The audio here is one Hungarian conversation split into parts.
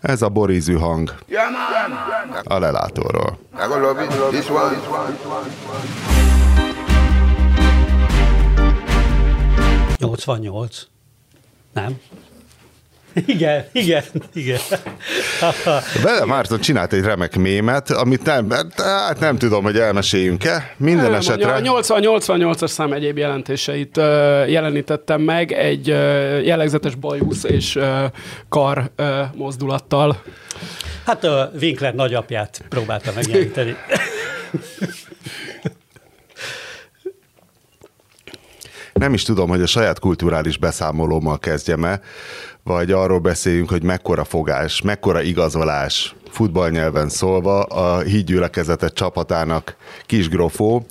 Ez a borízű hang a lelátóról. One. 88. Nem? Igen, igen, igen. Vele Márton csinált egy remek mémet, amit nem, hát nem tudom, hogy elmeséljünk-e. Minden Nem, esetre... A 80-88-as szám egyéb jelentéseit ö, jelenítettem meg egy jellegzetes bajusz és kar mozdulattal. Hát a Winkler nagyapját próbálta megjeleníteni. Nem is tudom, hogy a saját kulturális beszámolómmal kezdjem-e, vagy arról beszéljünk, hogy mekkora fogás, mekkora igazolás futballnyelven szólva a hídgyülekezete csapatának kisgrofó.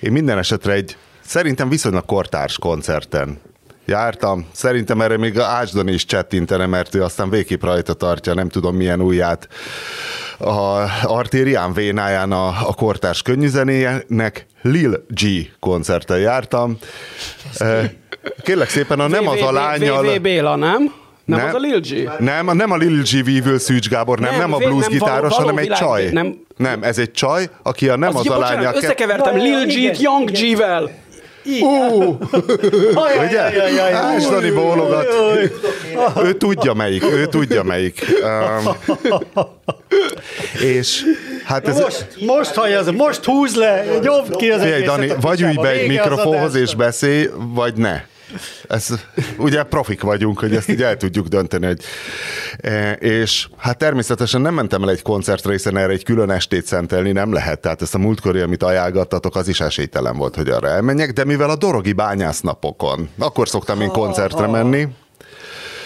Én minden esetre egy szerintem viszonylag kortárs koncerten jártam. Szerintem erre még Ásdon is csettintene, mert ő aztán végképp rajta tartja, nem tudom milyen ujját a artérián vénáján a, a kortárs könnyűzenének Lil G koncerten jártam. Eh, Kérlek szépen, a nem az a lányal... VV Béla, nem? Nem, az a Lil G? Nem, nem a Lil G vívő Szűcs Gábor, nem, nem, Nem, nem a blues nem, gitáros, való- hanem egy csaj. nem. nem, ez egy csaj, aki a nem az, ja, a ke- összekevertem ja, Lil igen, G-t Young igen. G-vel. Ugye? Ásdani bólogat. Ő tudja melyik, ő tudja melyik. Um, és hát ez... Most, most hallja, az, most húz le, nyomd ki az egészet Dani, vagy ülj be egy az mikrofonhoz és beszélj, vagy ne. Ez, ugye profik vagyunk, hogy ezt így el tudjuk dönteni. Hogy, e, és hát természetesen nem mentem el egy koncertre, hiszen erre egy külön estét szentelni nem lehet. Tehát ezt a múltkori, amit ajánlgattatok, az is esélytelen volt, hogy arra elmenjek, de mivel a Dorogi bányásznapokon, akkor szoktam én koncertre menni,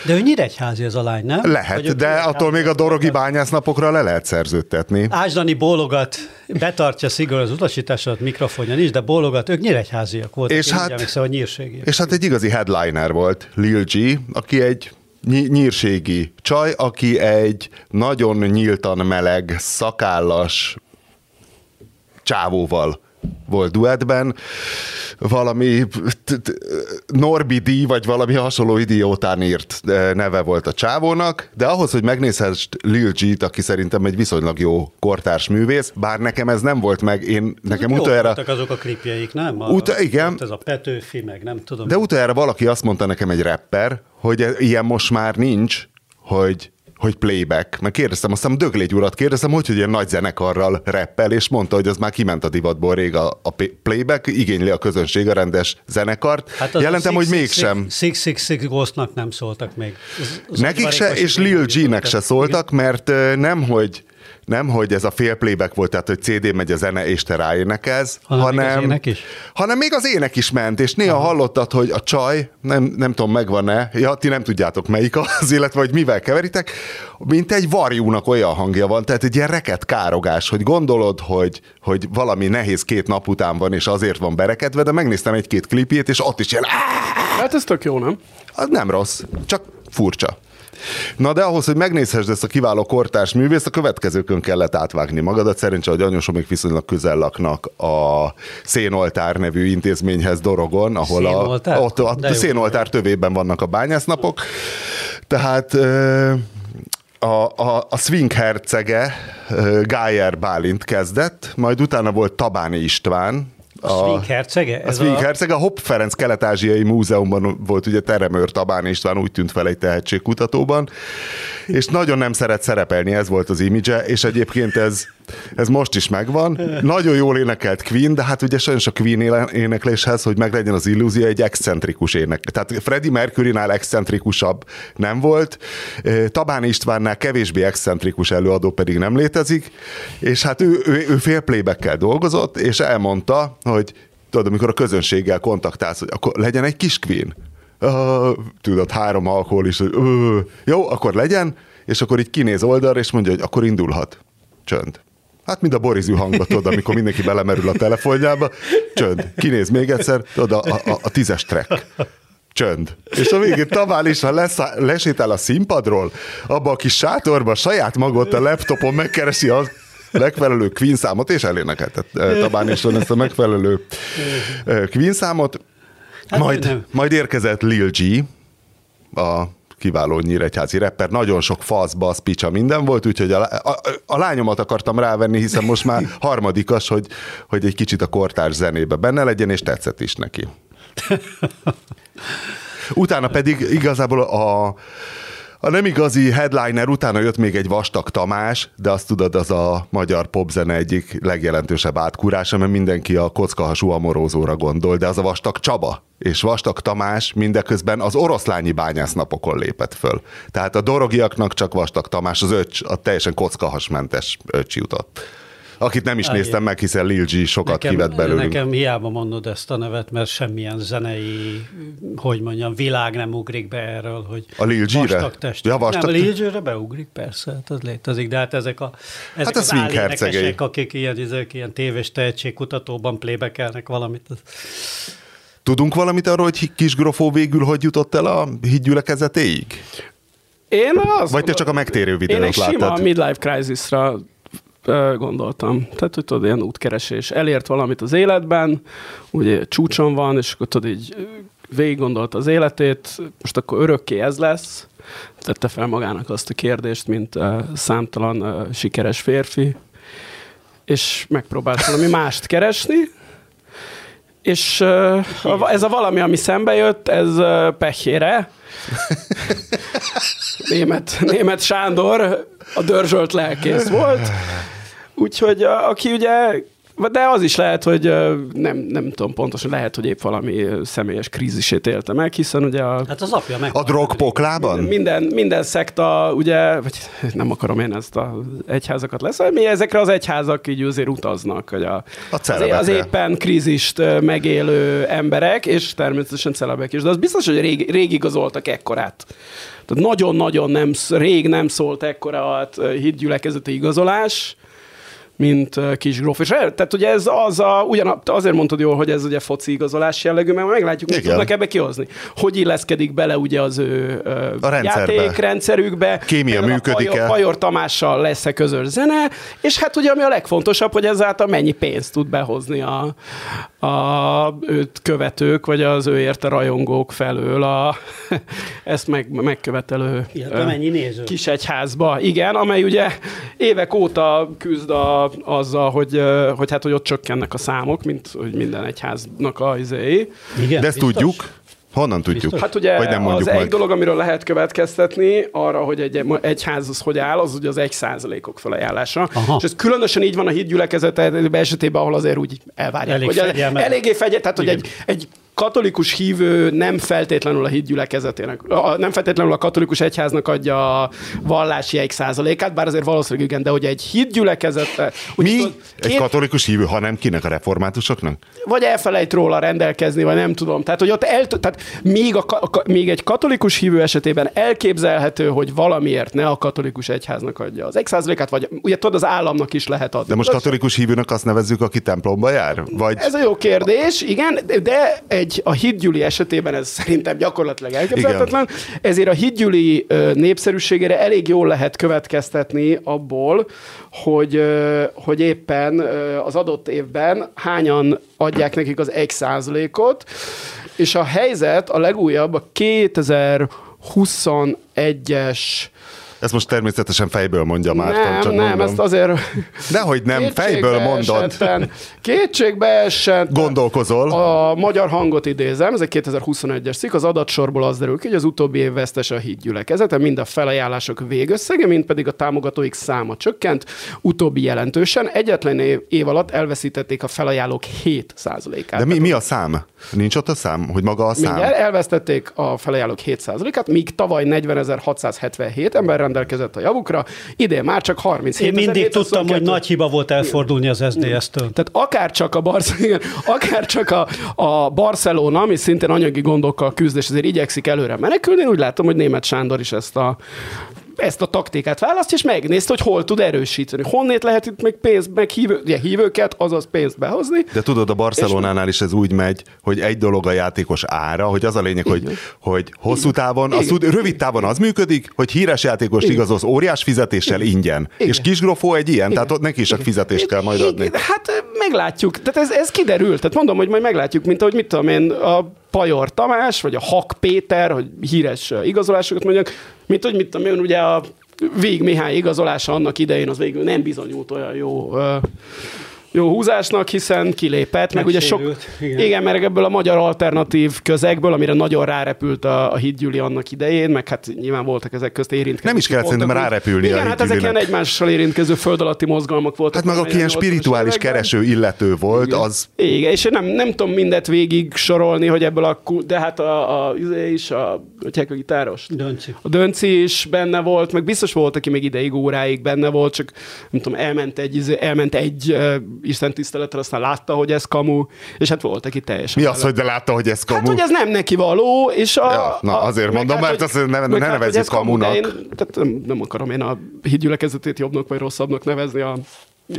De ő nyíregyházi az a lány, nem Vagy lehet, de attól még a Dorogi bányásznapokra le lehet szerződtetni. Ásdani bólogat, betartja szigorú az utasítását, mikrofonja nincs, de bólogat, ők nyíregyháziak voltak. És hát- emlékszem, nyírségiek. És hát egy igazi headliner volt Lil G, aki egy ny- nyírségi csaj, aki egy nagyon nyíltan meleg, szakállas csávóval volt duettben, valami Norbi D, vagy valami hasonló idiótán írt neve volt a csávónak, de ahhoz, hogy megnézhess Lil G-t, aki szerintem egy viszonylag jó kortárs művész, bár nekem ez nem volt meg, én nekem Jók utoljára... voltak azok a klipjeik, nem? A, Uta- igen. Ez a Petőfi, meg nem tudom. De utoljára valaki azt mondta nekem egy rapper, hogy e- ilyen most már nincs, hogy hogy playback. Meg kérdeztem, aztán Döglégy urat kérdeztem, hogy, hogy ilyen nagy zenekarral rappel, és mondta, hogy az már kiment a divatból rég a, a playback, igényli a közönség a rendes zenekart. Hát Jelentem, hogy mégsem. Six- Six Six Six Ghostnak nem szóltak még. Az- az Nekik se, és Lil G-nek se szóltak, mert nem, hogy nem, hogy ez a fél playback volt, tehát hogy CD megy a zene, és te ráénekelsz, Hanem még az hanem, ének is? hanem még az ének is ment, és néha Aha. hallottad, hogy a csaj, nem, nem tudom, megvan-e, ja, ti nem tudjátok melyik az, illetve hogy mivel keveritek, mint egy varjúnak olyan hangja van, tehát egy ilyen reket károgás, hogy gondolod, hogy, hogy valami nehéz két nap után van, és azért van berekedve, de megnéztem egy-két klipjét, és ott is ilyen Hát ez tök jó, nem? az nem rossz, csak furcsa. Na de ahhoz, hogy megnézhessd ezt a kiváló kortárs művészt, a következőkön kellett átvágni magadat. Szerencsé, hogy még viszonylag közel laknak a Szénoltár nevű intézményhez Dorogon, ahol Szénoltár? a, ott a, a. Szénoltár tövében vannak a bányásznapok. Tehát a, a, a Swing hercege Gájer Bálint kezdett, majd utána volt Tabáni István, A Swing hercege? a Swing Herceg, a Hopp Ferenc Kelet-Ázsiai Múzeumban volt ugye Teremőr Tabán István, úgy tűnt fel egy tehetségkutatóban, és nagyon nem szeret szerepelni, ez volt az imidzse, és egyébként ez, ez most is megvan. Nagyon jól énekelt Queen, de hát ugye sajnos a Queen énekléshez, hogy meglegyen az illúzió, egy excentrikus ének. Tehát Freddie Mercury-nál excentrikusabb nem volt, Tabán Istvánnál kevésbé excentrikus előadó pedig nem létezik, és hát ő, ő, ő fél playbackkel dolgozott, és elmondta, hogy tudod, amikor a közönséggel kontaktálsz, hogy akkor legyen egy kis Queen. Uh, tudod, három alkohol is, hogy uh, jó, akkor legyen, és akkor így kinéz oldalra, és mondja, hogy akkor indulhat. Csönd. Hát, mint a borizű hangba, tudod, amikor mindenki belemerül a telefonjába. Csönd. Kinéz még egyszer, tudod, a, a, a tízes track. Csönd. És a végén Tabál is, ha lesz, lesétál a színpadról, abba a kis sátorba saját magot a laptopon megkeresi a megfelelő Queen számot, és elénekeltet Tabán is ezt a megfelelő eh, Queen számot. Hát Majd, nem. majd érkezett Lil G, a kiváló nyíregyházi rapper, nagyon sok fasz, basz, picsa, minden volt, úgyhogy a, a, a lányomat akartam rávenni, hiszen most már harmadikas, hogy, hogy egy kicsit a kortárs zenébe benne legyen, és tetszett is neki. Utána pedig igazából a, a nem igazi headliner utána jött még egy Vastag Tamás, de azt tudod, az a magyar popzene egyik legjelentősebb átkúrása, mert mindenki a kockahasú amorózóra gondol, de az a Vastag Csaba és Vastag Tamás mindeközben az oroszlányi bányásznapokon lépett föl. Tehát a dorogiaknak csak Vastag Tamás, az öcs, a teljesen kockahasmentes öcs jutott akit nem is Elég. néztem meg, hiszen Lil G sokat nekem, kivett belőlünk. Nekem hiába mondod ezt a nevet, mert semmilyen zenei, hogy mondjam, világ nem ugrik be erről, hogy a Lil G-re? Ja, vastag... Nem, a Lil G-re beugrik, persze, hát az létezik, de hát ezek a ezek hát az állénekesek, akik ilyen, ezek, ilyen tévés tehetségkutatóban plébekelnek valamit. Tudunk valamit arról, hogy Kis Grofó végül hogy jutott el a hídgyülekezetéig? Én az. Vagy te csak a megtérő videót láttad? Én egy sima midlife crisisra gondoltam. Tehát, hogy tudod, ilyen útkeresés. Elért valamit az életben, ugye csúcson van, és akkor tudod, így végig gondolt az életét, most akkor örökké ez lesz. Tette fel magának azt a kérdést, mint uh, számtalan uh, sikeres férfi, és megpróbált valami mást keresni, és uh, ez a valami, ami szembe jött, ez uh, pehére. német, német Sándor a dörzsölt lelkész volt, Úgyhogy a, aki ugye de az is lehet, hogy nem, nem tudom pontosan, lehet, hogy épp valami személyes krízisét élte meg, hiszen ugye a... Hát az apja meg... A drogpoklában? Minden, minden szekta, ugye, vagy nem akarom én ezt az egyházakat lesz, mi ezekre az egyházak így azért utaznak, hogy a, a az, az éppen krízist megélő emberek, és természetesen celebek is, de az biztos, hogy rég, rég igazoltak ekkorát. Tehát nagyon-nagyon nem, rég nem szólt ekkora a hitgyülekezeti igazolás, mint kis gróf. És tehát ugye ez az a, ugyan, azért mondtad jól, hogy ez ugye foci igazolás jellegű, mert meglátjuk, hogy tudnak ebbe kihozni. Hogy illeszkedik bele ugye az ő a játékrendszerükbe. Kémia működik-e. Pajor Tamással lesz-e közös zene, és hát ugye ami a legfontosabb, hogy ezáltal mennyi pénzt tud behozni a, a őt követők, vagy az ő érte rajongók felől a, ezt meg, megkövetelő Illetve mennyi néző. kis egyházba. Igen, amely ugye évek óta küzd a, azzal, hogy, hogy hát hogy ott csökkennek a számok, mint hogy minden egyháznak a izéi. Igen, De ezt biztos? tudjuk. Honnan tudjuk? Biztos? Hát ugye Vagy nem az majd. egy dolog, amiről lehet következtetni, arra, hogy egy egyház az hogy áll, az ugye az egy százalékok felajánlása. Aha. És ez különösen így van a hídgyülekezet esetében, ahol azért úgy elvárják. Elég hogy fegyelme. Eléggé fegyel, tehát hogy egy, egy katolikus hívő nem feltétlenül a híd gyülekezetének, nem feltétlenül a katolikus egyháznak adja a vallási egy százalékát, bár azért valószínűleg igen, de hogy egy híd gyülekezete... Mi? Tudod, két... Egy katolikus hívő, ha nem kinek a reformátusoknak? Vagy elfelejt róla rendelkezni, vagy nem tudom. Tehát, hogy ott el, tehát még, a, a, még egy katolikus hívő esetében elképzelhető, hogy valamiért ne a katolikus egyháznak adja az egy százalékát, vagy ugye tudod, az államnak is lehet adni. De most katolikus hívőnek azt nevezzük, aki templomba jár? Vagy... Ez a jó kérdés, igen, de egy, a hídgyüli esetében ez szerintem gyakorlatilag elképzelhetetlen, ezért a hídgyüli népszerűségére elég jól lehet következtetni abból, hogy, hogy éppen az adott évben hányan adják nekik az egy százalékot, és a helyzet a legújabb a 2021-es ezt most természetesen fejből mondja már. Nem, csak nem, mondom. ezt azért... Nehogy nem, fejből mondod. Esetten, kétségbe esett. Gondolkozol. A magyar hangot idézem, ez egy 2021-es cikk, az adatsorból az derül ki, hogy az utóbbi év vesztes a hídgyülekezete, mind a felajánlások végösszege, mind pedig a támogatóik száma csökkent, utóbbi jelentősen. Egyetlen év, év alatt elveszítették a felajánlók 7%-át. De mi, mi a szám? Nincs ott a szám, hogy maga a szám? Mindjárt elvesztették a felajánlók 7%-át, míg tavaly 40.677 ember rendelkezett a javukra, idén már csak 37 Én mindig tudtam, hogy nagy hiba volt elfordulni az SDS-től. Tehát akár csak a, Barc- akár csak a, a Barcelona, ami szintén anyagi gondokkal küzd, és azért igyekszik előre menekülni, úgy látom, hogy német Sándor is ezt a ezt a taktikát választ, és megnézte, hogy hol tud erősíteni. Honnét lehet itt még pénzt, meg hívő, ugye, hívőket, azaz pénzt behozni. De tudod, a Barcelonánál is ez úgy megy, hogy egy dolog a játékos ára, hogy az a lényeg, hogy, hogy hosszú távon, az, rövid távon az működik, hogy híres játékos igazolsz óriás fizetéssel ingyen. Igen. És Kisgrofó egy ilyen, Igen. tehát ott neki is a fizetést kell majd adni. Hát meglátjuk. Tehát ez, ez kiderült. Tehát mondom, hogy majd meglátjuk, mint ahogy mit tudom én, a Pajor Tamás, vagy a Hak Péter, hogy híres igazolásokat mondjak, mint hogy mit tudom én, ugye a Vég Mihály igazolása annak idején az végül nem bizonyult olyan jó jó húzásnak, hiszen kilépett, meg ugye sok... Igen. igen, mert ebből a magyar alternatív közegből, amire nagyon rárepült a, a Hídgyűli annak idején, meg hát nyilván voltak ezek közt érintkező. Nem is kellett szerintem rárepülni Igen, a hát ezek ilyen egymással érintkező föld alatti mozgalmak voltak. Hát meg aki ilyen spirituális kereső illető volt, igen. az... Igen, és én nem, nem tudom mindet végig sorolni, hogy ebből a... De hát a, a, izé is, a, hogy a gitáros? Dönci. A Dönci is benne volt, meg biztos volt, aki még ideig, óráig benne volt, csak nem tudom, elment egy, izé, elment egy Isten tiszteletre, aztán látta, hogy ez kamu, és hát volt, aki teljesen. Mi az, hogy de látta, hogy ez kamu? Hát, hogy ez nem neki való, és a... Ja, na, azért a, mondom, hát, mert azt ne, ne hát, nevezzük kamunak. Kamu, én, tehát nem, nem akarom én a hídgyülekezetét jobbnak vagy rosszabbnak nevezni a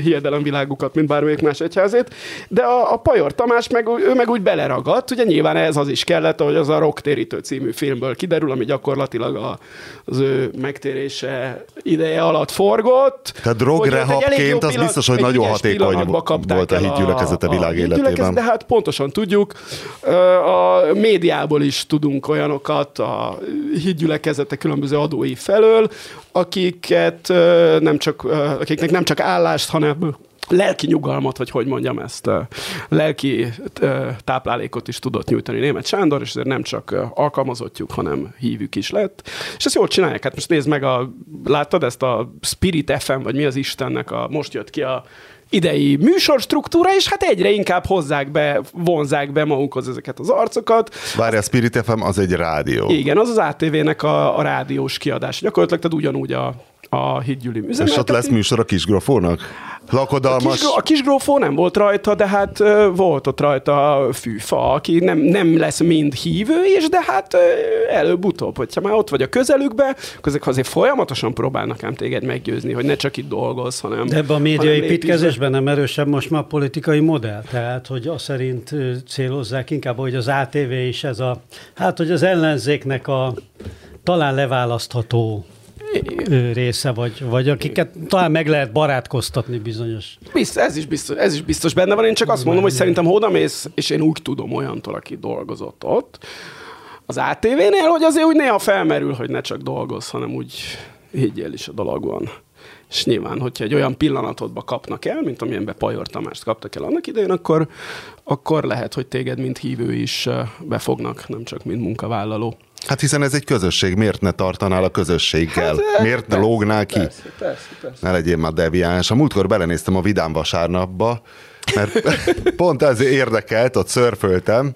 hiedelemvilágukat, mint bármelyik más egyházét, de a, a Pajor Tamás meg, ő meg úgy beleragadt, ugye nyilván ez az is kellett, hogy az a Rocktérítő című filmből kiderül, ami gyakorlatilag a, az ő megtérése ideje alatt forgott. Tehát drogrehapként az biztos, hogy nagyon hatékony volt a hídgyülekezete világ életében. De hát pontosan tudjuk, a médiából is tudunk olyanokat a hídgyülekezete különböző adói felől, akiket nem csak, akiknek nem csak állást, hanem lelki nyugalmat, vagy hogy mondjam ezt, lelki táplálékot is tudott nyújtani német Sándor, és ezért nem csak alkalmazottjuk, hanem hívük is lett. És ezt jól csinálják. Hát most nézd meg, a, láttad ezt a Spirit FM, vagy mi az Istennek, a, most jött ki a idei műsorstruktúra, és hát egyre inkább hozzák be, vonzák be magukhoz ezeket az arcokat. Várj, a Spirit FM az egy rádió. Igen, az az ATV-nek a, a rádiós kiadás. Gyakorlatilag tehát ugyanúgy a, a hídgyűli És ott lesz műsor a kisgrofónak? Lakodalmas. A, kis, a kisgrófó nem volt rajta, de hát volt ott rajta a fűfa, aki nem, nem lesz mind hívő, és de hát előbb-utóbb, hogyha már ott vagy a közelükbe, akkor ezek azért folyamatosan próbálnak ám téged meggyőzni, hogy ne csak itt dolgoz, hanem... De ebben a médiaépítkezésben nem erősebb most már a politikai modell, tehát hogy azt szerint célozzák inkább, hogy az ATV is ez a, hát hogy az ellenzéknek a talán leválasztható része, vagy, vagy akiket talán meg lehet barátkoztatni bizonyos. Biztos, ez, is biztos, ez is biztos benne van. Én csak azt mondom, hogy szerintem odamész, és én úgy tudom olyantól, aki dolgozott ott, az ATV-nél, hogy azért úgy néha felmerül, hogy ne csak dolgoz, hanem úgy higgyél is a dologban. És nyilván, hogyha egy olyan pillanatodba kapnak el, mint amilyenbe Pajor Tamást kaptak el annak idején, akkor, akkor lehet, hogy téged, mint hívő is befognak, nem csak mint munkavállaló. Hát hiszen ez egy közösség, miért ne tartanál a közösséggel? Hát, miért ne lógnál ki? Persze, persze, persze. Ne legyél már deviáns. A múltkor belenéztem a Vidám vasárnapba, mert pont ez érdekelt, ott szörföltem,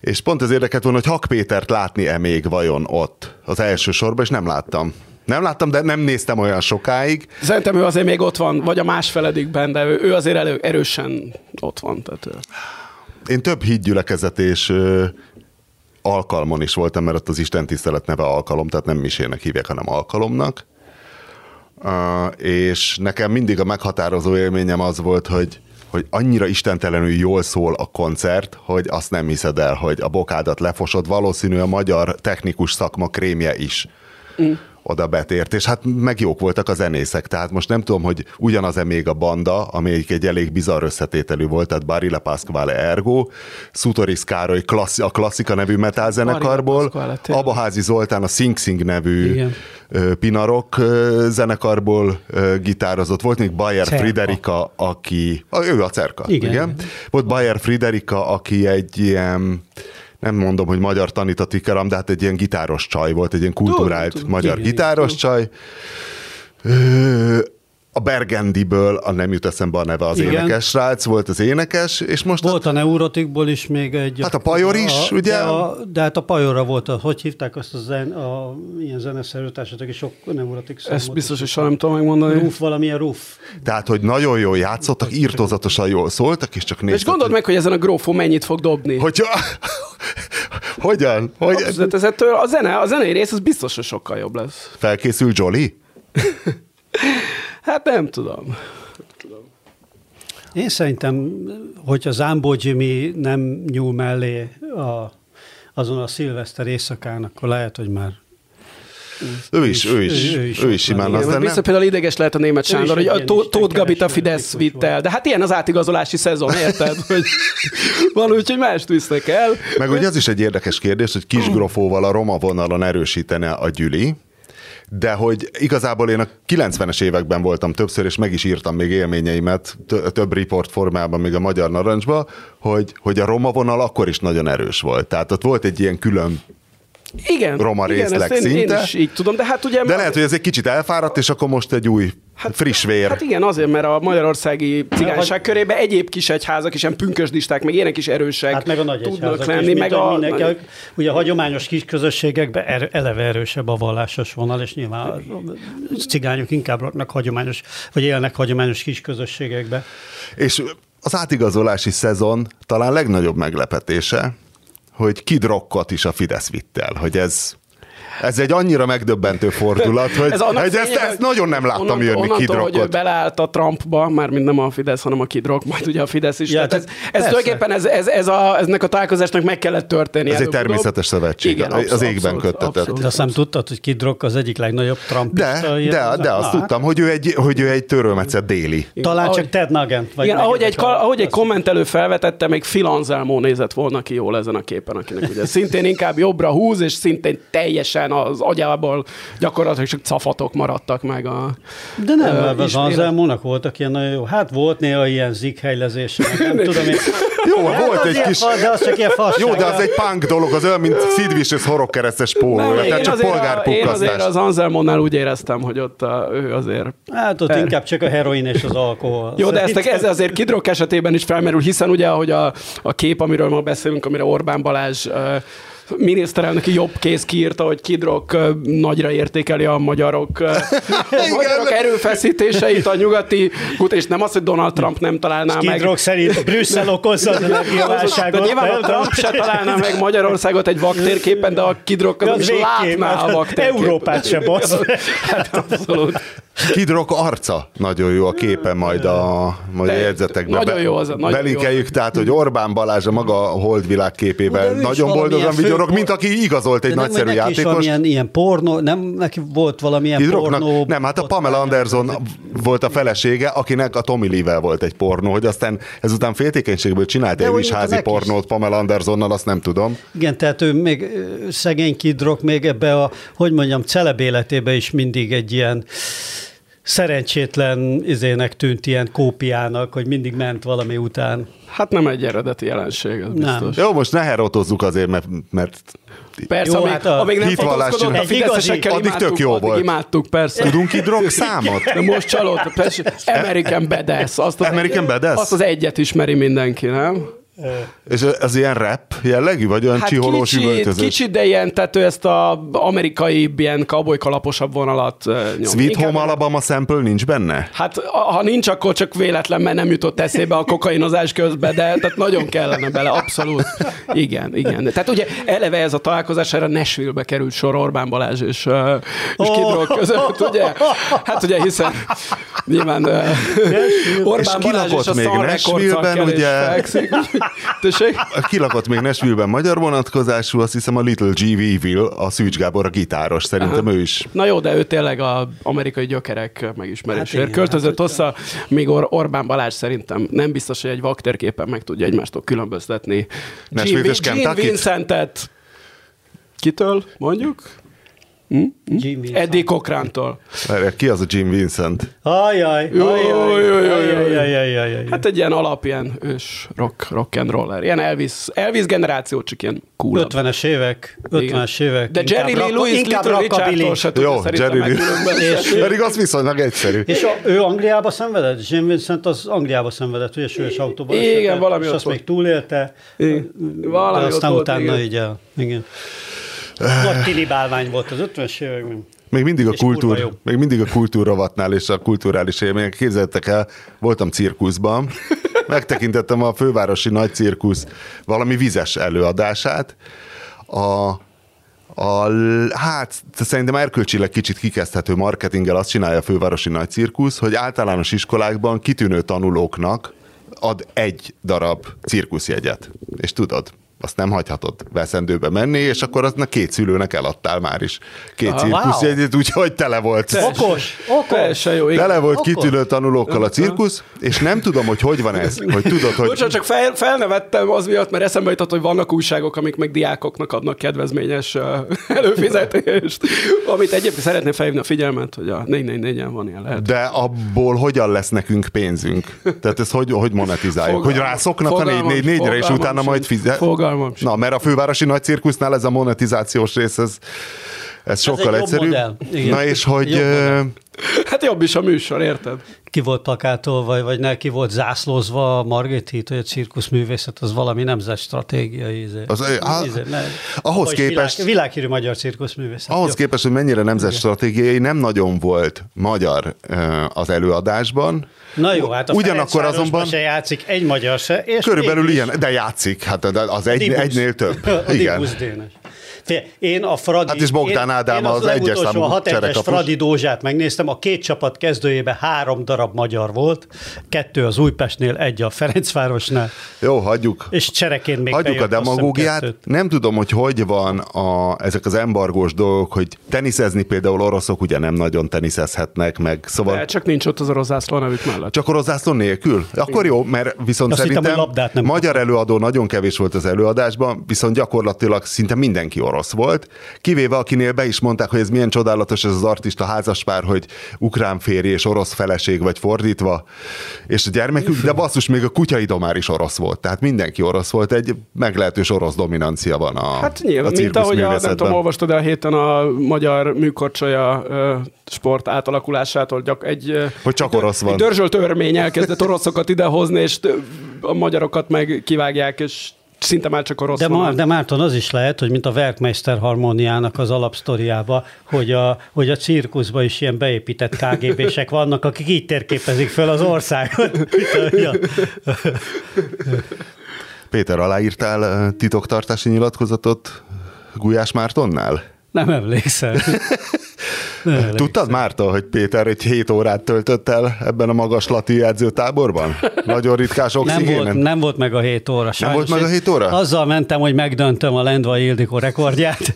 és pont ez érdekelt volna, hogy Hak Pétert látni-e még vajon ott az első sorban, és nem láttam. Nem láttam, de nem néztem olyan sokáig. Szerintem ő azért még ott van, vagy a másfeledikben, de ő, ő azért elő, erősen ott van. Tehát ő. Én több hídgyülekezet és alkalmon is voltam, mert ott az Isten tisztelet neve alkalom, tehát nem misének hívják, hanem alkalomnak. Uh, és nekem mindig a meghatározó élményem az volt, hogy hogy annyira istentelenül jól szól a koncert, hogy azt nem hiszed el, hogy a bokádat lefosod, valószínű a magyar technikus szakma krémje is. Mm oda betért, és hát meg jók voltak a zenészek, tehát most nem tudom, hogy ugyanaz-e még a banda, ami egy elég bizarr összetételű volt, tehát Barilla Pasquale Ergo, Sutoris Károly klassz, a Klasszika nevű metal zenekarból, Abaházi Zoltán a Sing Sing nevű Igen. Pinarok zenekarból gitározott, volt még Bayer Cerka. Friderika, aki, ő a Cerka, igen. igen. Volt Bayer Friderika, aki egy ilyen nem mondom, hogy magyar tanított ikeram, de hát egy ilyen gitáros csaj volt, egy ilyen kulturált tudom, magyar gitáros csaj. A Bergendiből, a nem jut eszembe a neve az Igen. énekes srác, volt az énekes, és most... Volt a, a Neurotikból is még egy... Hát a Pajor is, a, ugye? De, a, de hát a Pajorra volt, a, hogy hívták azt a, zen, a ilyen zeneszerűtársatok, aki sok Neurotik számot. Ezt biztos, hogy soha nem tudom megmondani. Ruf, valamilyen Ruf. Tehát, hogy nagyon jól játszottak, írtózatosan jól szóltak, és csak néztek. És gondold meg, hogy ezen a grófó mennyit fog dobni. Hogyha... Hogyan? Hogy... Ez ettől a, zene, a zenei rész az biztos, hogy sokkal jobb lesz. Felkészül Jolly? hát nem tudom. Én szerintem, hogyha Zambó Jimmy nem nyúl mellé a, azon a szilveszter éjszakán, akkor lehet, hogy már Ő is, ő is, ő is, ő is simán az Vissza például ideges lehet a német Sándor, hogy a Tóth Gabit a Fidesz vitt el. De hát ilyen az átigazolási szezon, érted? Hogy van úgy, hogy mást visznek el. Meg ugye az is egy érdekes kérdés, hogy Kisgrofóval a roma vonalon erősítene a Gyüli, de hogy igazából én a 90-es években voltam többször, és meg is írtam még élményeimet több report formában, még a Magyar Narancsba, hogy, hogy a roma vonal akkor is nagyon erős volt. Tehát ott volt egy ilyen külön igen, roma igen, részleg én, szinte. Én is így tudom, de hát ugye... De lehet, hogy ez egy kicsit elfáradt, és akkor most egy új Hát, friss vér. Hát igen, azért, mert a magyarországi cigányság körében egyéb kis egyházak is, ilyen pünkösdisták, meg ilyenek is erősek hát meg a nagy tudnak lenni. Is, meg a, mindenki, a, ugye a hagyományos kis közösségekben er, eleve erősebb a vallásos vonal, és nyilván a cigányok inkább laknak hagyományos, vagy élnek hagyományos kis közösségekbe. És az átigazolási szezon talán legnagyobb meglepetése, hogy Kid Rockot is a Fidesz vitt el, hogy ez ez egy annyira megdöbbentő fordulat, hogy, ez hogy ezt, ezt nagyon nem láttam onnantól, jönni onnantól, Kid Rockot. hogy beleállt a Trumpba, már mind nem a Fidesz, hanem a Kid Rock, majd ugye a Fidesz is. Ja, ez, ez, ez tulajdonképpen ez, ez, ez a, eznek a találkozásnak meg kellett történni. Ez egy természetes szövetség, Igen, abszolút, az égben. Abszolút. De azt nem tudtad, hogy Kid Rock az egyik legnagyobb Trumpista? De, de, de azt tudtam, hogy ő egy, hogy ő egy törölmetszett déli. Talán csak Ted Nugent. Vagy Igen, ahogy egy, ahogy egy kommentelő felvetette, még Phil Anselmo nézett volna ki jól ezen a képen, akinek ugye szintén inkább jobbra húz, és szintén teljesen az agyába abból gyakorlatilag csak cafatok maradtak meg a... De nem, uh, az Anselmónak voltak ilyen nagyon jó. Hát volt néha ilyen zikhelyezés, nem tudom én. Jó, hát volt egy kis... de az csak ilyen fasság. Jó, de az egy punk dolog, az olyan, mint Sid Vicious horrorkeresztes póló, tehát csak polgárpukkasztás. Én azért az Anselmonnál úgy éreztem, hogy ott a, ő azért... Hát ott er... inkább csak a heroin és az alkohol. Jó, de ezt, ez azért Kidrok esetében is felmerül, hiszen ugye, ahogy a, a kép, amiről ma beszélünk, amire Orbán Balázs miniszterelnöki jobb kész kiírta, hogy Kidrok nagyra értékeli a magyarok, a magyarok erőfeszítéseit a nyugati kut, és nem az, hogy Donald Trump nem találná meg. Kidrok szerint Brüsszel okozza az energiaválságot. De nyilván a Trump se találná meg Magyarországot egy vaktérképen, de a Kidrok az is látná a vaktérképen. Európát se basz. Hát abszolút. Kidrok arca nagyon jó a képe majd a, majd a jegyzetekben. Nagyon jó az. Nagyon Belinkeljük, tehát, hogy Orbán Balázs a maga holdvilág képével nagyon boldogan vigyorog, mint aki igazolt egy nagyszerű neki játékos. Is valamilyen ilyen pornó, nem neki volt valamilyen Kidroknak, pornó. Nem, hát a Pamela Anderson volt a felesége, akinek a Tommy Lee-vel volt egy pornó, hogy aztán ezután féltékenységből csinált egy is házi pornót. Pamela Andersonnal, azt nem tudom. Igen, tehát ő még szegény Kidrok még ebbe a, hogy mondjam, celebéletébe is mindig egy ilyen szerencsétlen izének tűnt ilyen kópiának, hogy mindig ment valami után. Hát nem egy eredeti jelenség, ez biztos. Jó, most ne herotozzuk azért, mert, mert Persze, jó, amíg, hát a amíg nem fotózkodott a fideszesekkel, addig imádtuk, tök jó volt. imádtuk, persze. Tudunk ki drog számot? De most csalódott, persze. American Badass. Azt az American egy, Badass? Azt az egyet ismeri mindenki, nem? És ez ilyen rap jellegű, vagy olyan hát csiholós kicsit, üvöltözés? Kicsit, de ilyen, tehát ő ezt az amerikai ilyen cowboy kalaposabb vonalat nyom. Sweet Home Alabama sample nincs benne? Hát ha nincs, akkor csak véletlen, mert nem jutott eszébe a kokainozás közben, de tehát nagyon kellene bele, abszolút. Igen, igen. Tehát ugye eleve ez a találkozás erre Nashville-be került sor Orbán Balázs és, és oh. Kidrog között, ugye? Hát ugye hiszen nyilván Orbán és Balázs és a még Nashville-ben, ugye? Tessék? Kilakott még Nashville-ben magyar vonatkozású, azt hiszem a Little G. Weevil, a Szűcs Gábor a gitáros, szerintem Aha. ő is. Na jó, de ő tényleg a amerikai gyökerek megismerésért hát költözött hát, hozzá, míg Or- Orbán Balázs szerintem nem biztos, hogy egy vaktérképen meg tudja egymástól különböztetni. Nashville és Gene Vincentet kitől, mondjuk? Hm? Hm? Jim Vincent. Eddie Cochran-tól. Ki az a Jim Vincent? Ajaj, Hát egy ilyen alap, ilyen ős rock, rock and roller. Ilyen Elvis, Elvis generáció, csak ilyen cool 50-es évek, 50-es évek. De Jerry Lee Lewis, Little Richard-tól se Jó, Jerry Lee. Pedig az viszonylag egyszerű. És a, ő Angliába szenvedett? Jim Vincent az Angliába szenvedett, ugye sős autóban. Igen, valami És azt még túlélte. Valami aztán utána így el. Igen. Nagy tilibálvány volt az 50-es években. Még mindig, a kultúr, még mindig a kultúravatnál és a kulturális élmények. Képzeljétek el, voltam cirkuszban, megtekintettem a fővárosi nagy cirkusz valami vizes előadását. A, a, hát szerintem erkölcsileg kicsit kikezdhető marketinggel azt csinálja a fővárosi nagy cirkusz, hogy általános iskolákban kitűnő tanulóknak ad egy darab cirkuszjegyet. És tudod, azt nem hagyhatod veszendőbe menni, és akkor aznak két szülőnek eladtál már is. Két ah, cirkuszjegyet, wow. úgyhogy tele volt. Okos, okos. jó, tele volt okos. kitűnő tanulókkal a cirkusz, és nem tudom, hogy hogy van ez. Hogy tudod, hogy... Bocsán, csak fel, felnevettem az miatt, mert eszembe jutott, hogy vannak újságok, amik meg diákoknak adnak kedvezményes előfizetést, amit egyébként szeretném felhívni a figyelmet, hogy a 444-en van ilyen lehet. De abból hogyan lesz nekünk pénzünk? Tehát ezt hogy, hogy monetizáljuk? Fogalmam, hogy rászoknak a 444-re, és utána majd fizet? Fogalmam Na, mert a fővárosi nagy cirkusznál ez a monetizációs rész, ez, ez sokkal ez egyszerűbb. Na és hogy... Hát jobb is a műsor, érted? Ki volt plakától, vagy, vagy ne, ki volt zászlózva a Margit hit, hogy a cirkuszművészet az valami nemzetstratégiai. Izé, az, á, izé, ne, ahhoz képest... Világ, világhírű magyar cirkuszművészet. Ahhoz Jó. képest, hogy mennyire nemzetstratégiai, nem nagyon volt magyar az előadásban. Na jó, hát a Ugyanakkor azonban se játszik, egy magyar se. És körülbelül ilyen, de játszik, hát az egy, egynél több. A Igen. Én a Fradi... Hát is Bogdán Ádám én, az, az egyes számú a 6 Fradi Dózsát megnéztem, a két csapat kezdőjében három darab magyar volt, kettő az Újpestnél, egy a Ferencvárosnál. Jó, hagyjuk. És csereként még Hagyjuk a demagógiát. Nem tudom, hogy hogy van a, ezek az embargós dolgok, hogy teniszezni például oroszok ugye nem nagyon teniszezhetnek, meg szóval... De csak nincs ott az orosz zászló nevük mellett. Csak orosz zászló nélkül? Akkor jó, mert viszont Azt szerintem hittem, nem magyar előadó nagyon kevés volt az előadásban, viszont gyakorlatilag szinte mindenki orosz orosz volt, kivéve akinél be is mondták, hogy ez milyen csodálatos ez az artista házaspár, hogy ukrán férj és orosz feleség, vagy fordítva, és a gyermekük, de basszus, még a kutyaidomár is orosz volt, tehát mindenki orosz volt, egy meglehetős orosz dominancia van a Hát nyilván, a mint ahogy a, nem tudom, olvastad el héten a magyar műkorcsolya sport átalakulásától, gyak egy, hogy csak orosz van. Egy dörzsölt örmény elkezdett oroszokat idehozni, és a magyarokat meg kivágják, és szinte már csak orosz de, van. de Márton, az is lehet, hogy mint a Werkmeister harmóniának az alapsztoriába, hogy a, hogy a cirkuszban is ilyen beépített KGB-sek vannak, akik így térképezik fel az országot. Péter, aláírtál titoktartási nyilatkozatot Gulyás Mártonnál? Nem emlékszem. Tudtad, Márta, hogy Péter egy hét órát töltött el ebben a magas lati edzőtáborban? Nagyon ritkás oxigénen? Nem volt, nem volt meg a hét óra. Sajnos. Nem volt meg a hét óra? Azzal mentem, hogy megdöntöm a Lendvai Ildikó rekordját,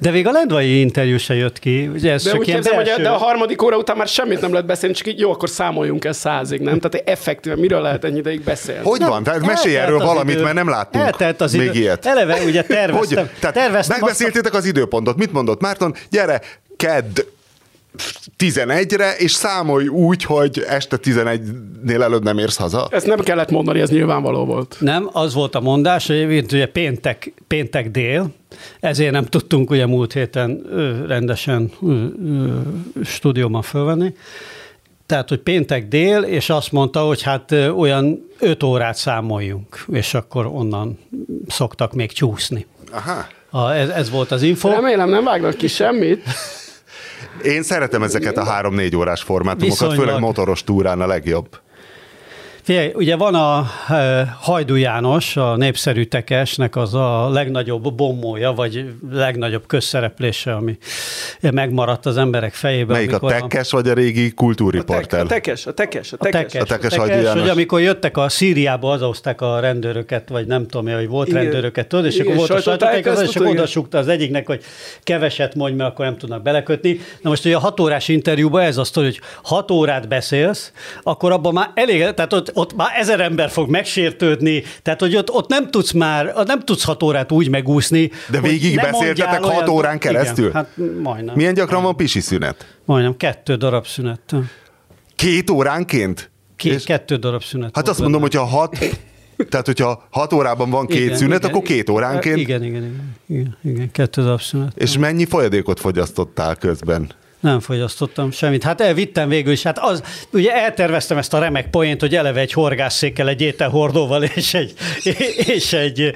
de még a Lendvai interjú se jött ki. Ugye ez de úgy képzem, hogy de a harmadik óra után már semmit nem lehet beszélni, csak így jó, akkor számoljunk ezt százig, nem? Tehát effektíven miről lehet ennyi ideig beszélni? Hogy van? Tehát mesélj erről valamit, idő. mert nem láttunk Eltelt az még idő. ilyet. Eleve ugye terveztem. Hogy? Tehát terveztem megbeszéltétek az időpontot. Mit mondott Márton? Gyere, kedd 11-re, és számolj úgy, hogy este 11-nél előbb nem érsz haza? Ezt nem kellett mondani, ez nyilvánvaló volt. Nem, az volt a mondás, hogy ugye péntek, péntek dél, ezért nem tudtunk ugye múlt héten rendesen stúdióban fölvenni. Tehát, hogy péntek dél, és azt mondta, hogy hát olyan 5 órát számoljunk, és akkor onnan szoktak még csúszni. Aha. A, ez, ez volt az info. Remélem nem vágnak ki semmit. Én szeretem ezeket a három-négy órás formátumokat, Viszonylag. főleg motoros túrán a legjobb. Figyelj, ugye van a Hajdú János, a népszerű tekesnek az a legnagyobb bombója, vagy legnagyobb közszereplése, ami megmaradt az emberek fejében. Melyik a tekes, a... vagy a régi kultúriporter? A, tekes, a tekes, a tekes. A tekes, a tekes, a tekes hogy amikor jöttek a Szíriába, azozták a rendőröket, vagy nem tudom, hogy volt igen. rendőröket, tudod, és igen, akkor volt a sajtótájékoztató, és akkor oda sukta az egyiknek, hogy keveset mondj, mert akkor nem tudnak belekötni. Na most ugye a hat órás interjúban ez a sztori, hogy hat órát beszélsz, akkor abban már elég, tehát ott ott már ezer ember fog megsértődni, tehát hogy ott, ott nem tudsz már, nem tudsz hat órát úgy megúszni. De végig beszéltetek hat órán keresztül? Igen, hát majdnem. Milyen gyakran van pisi szünet? Majdnem, kettő darab szünet. Két óránként? Két. Kettő darab szünet. Hát azt mondom, hogyha hat, tehát, hogyha hat órában van két igen, szünet, igen, akkor két óránként. Igen, igen, igen, igen, igen kettő darab szünet. És mennyi folyadékot fogyasztottál közben? Nem fogyasztottam semmit. Hát elvittem végül is. Hát az, ugye elterveztem ezt a remek poént, hogy eleve egy horgászszékkel, egy ételhordóval és egy, és egy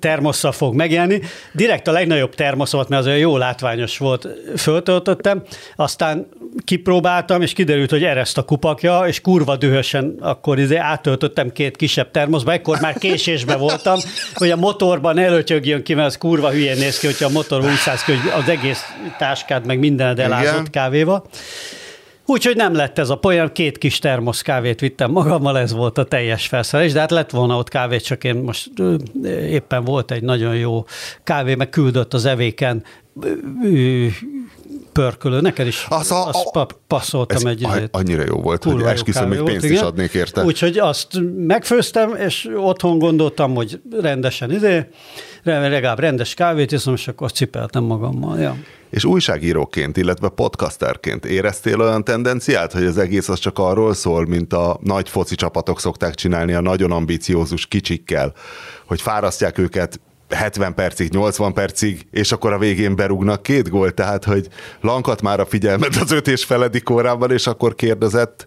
termosszal fog megjelenni. Direkt a legnagyobb termoszomat, mert az olyan jó látványos volt, föltöltöttem. Aztán kipróbáltam, és kiderült, hogy ereszt a kupakja, és kurva dühösen akkor izé átöltöttem két kisebb termoszba, ekkor már késésbe voltam, hogy a motorban előtyögjön ki, mert az kurva hülyén néz ki, hogyha a motor 200 hogy az egész táskát, meg minden elázott kávéba. Úgyhogy nem lett ez a poén, két kis termosz kávét vittem magammal, ez volt a teljes felszerelés, de hát lett volna ott kávét, csak én most éppen volt egy nagyon jó kávé, meg küldött az evéken pörkölő. Neked is az a, azt a, passzoltam egy a, Annyira jó volt, hogy esküszöm, még pénzt volt, is adnék érte. Úgyhogy azt megfőztem, és otthon gondoltam, hogy rendesen izé, legalább rendes kávét iszom, és akkor cipeltem magammal. Ja. És újságíróként, illetve podcasterként éreztél olyan tendenciát, hogy az egész az csak arról szól, mint a nagy foci csapatok szokták csinálni a nagyon ambiciózus kicsikkel, hogy fárasztják őket 70 percig, 80 percig, és akkor a végén berúgnak két gól, tehát hogy lankat már a figyelmet az öt és feledik órában, és akkor kérdezett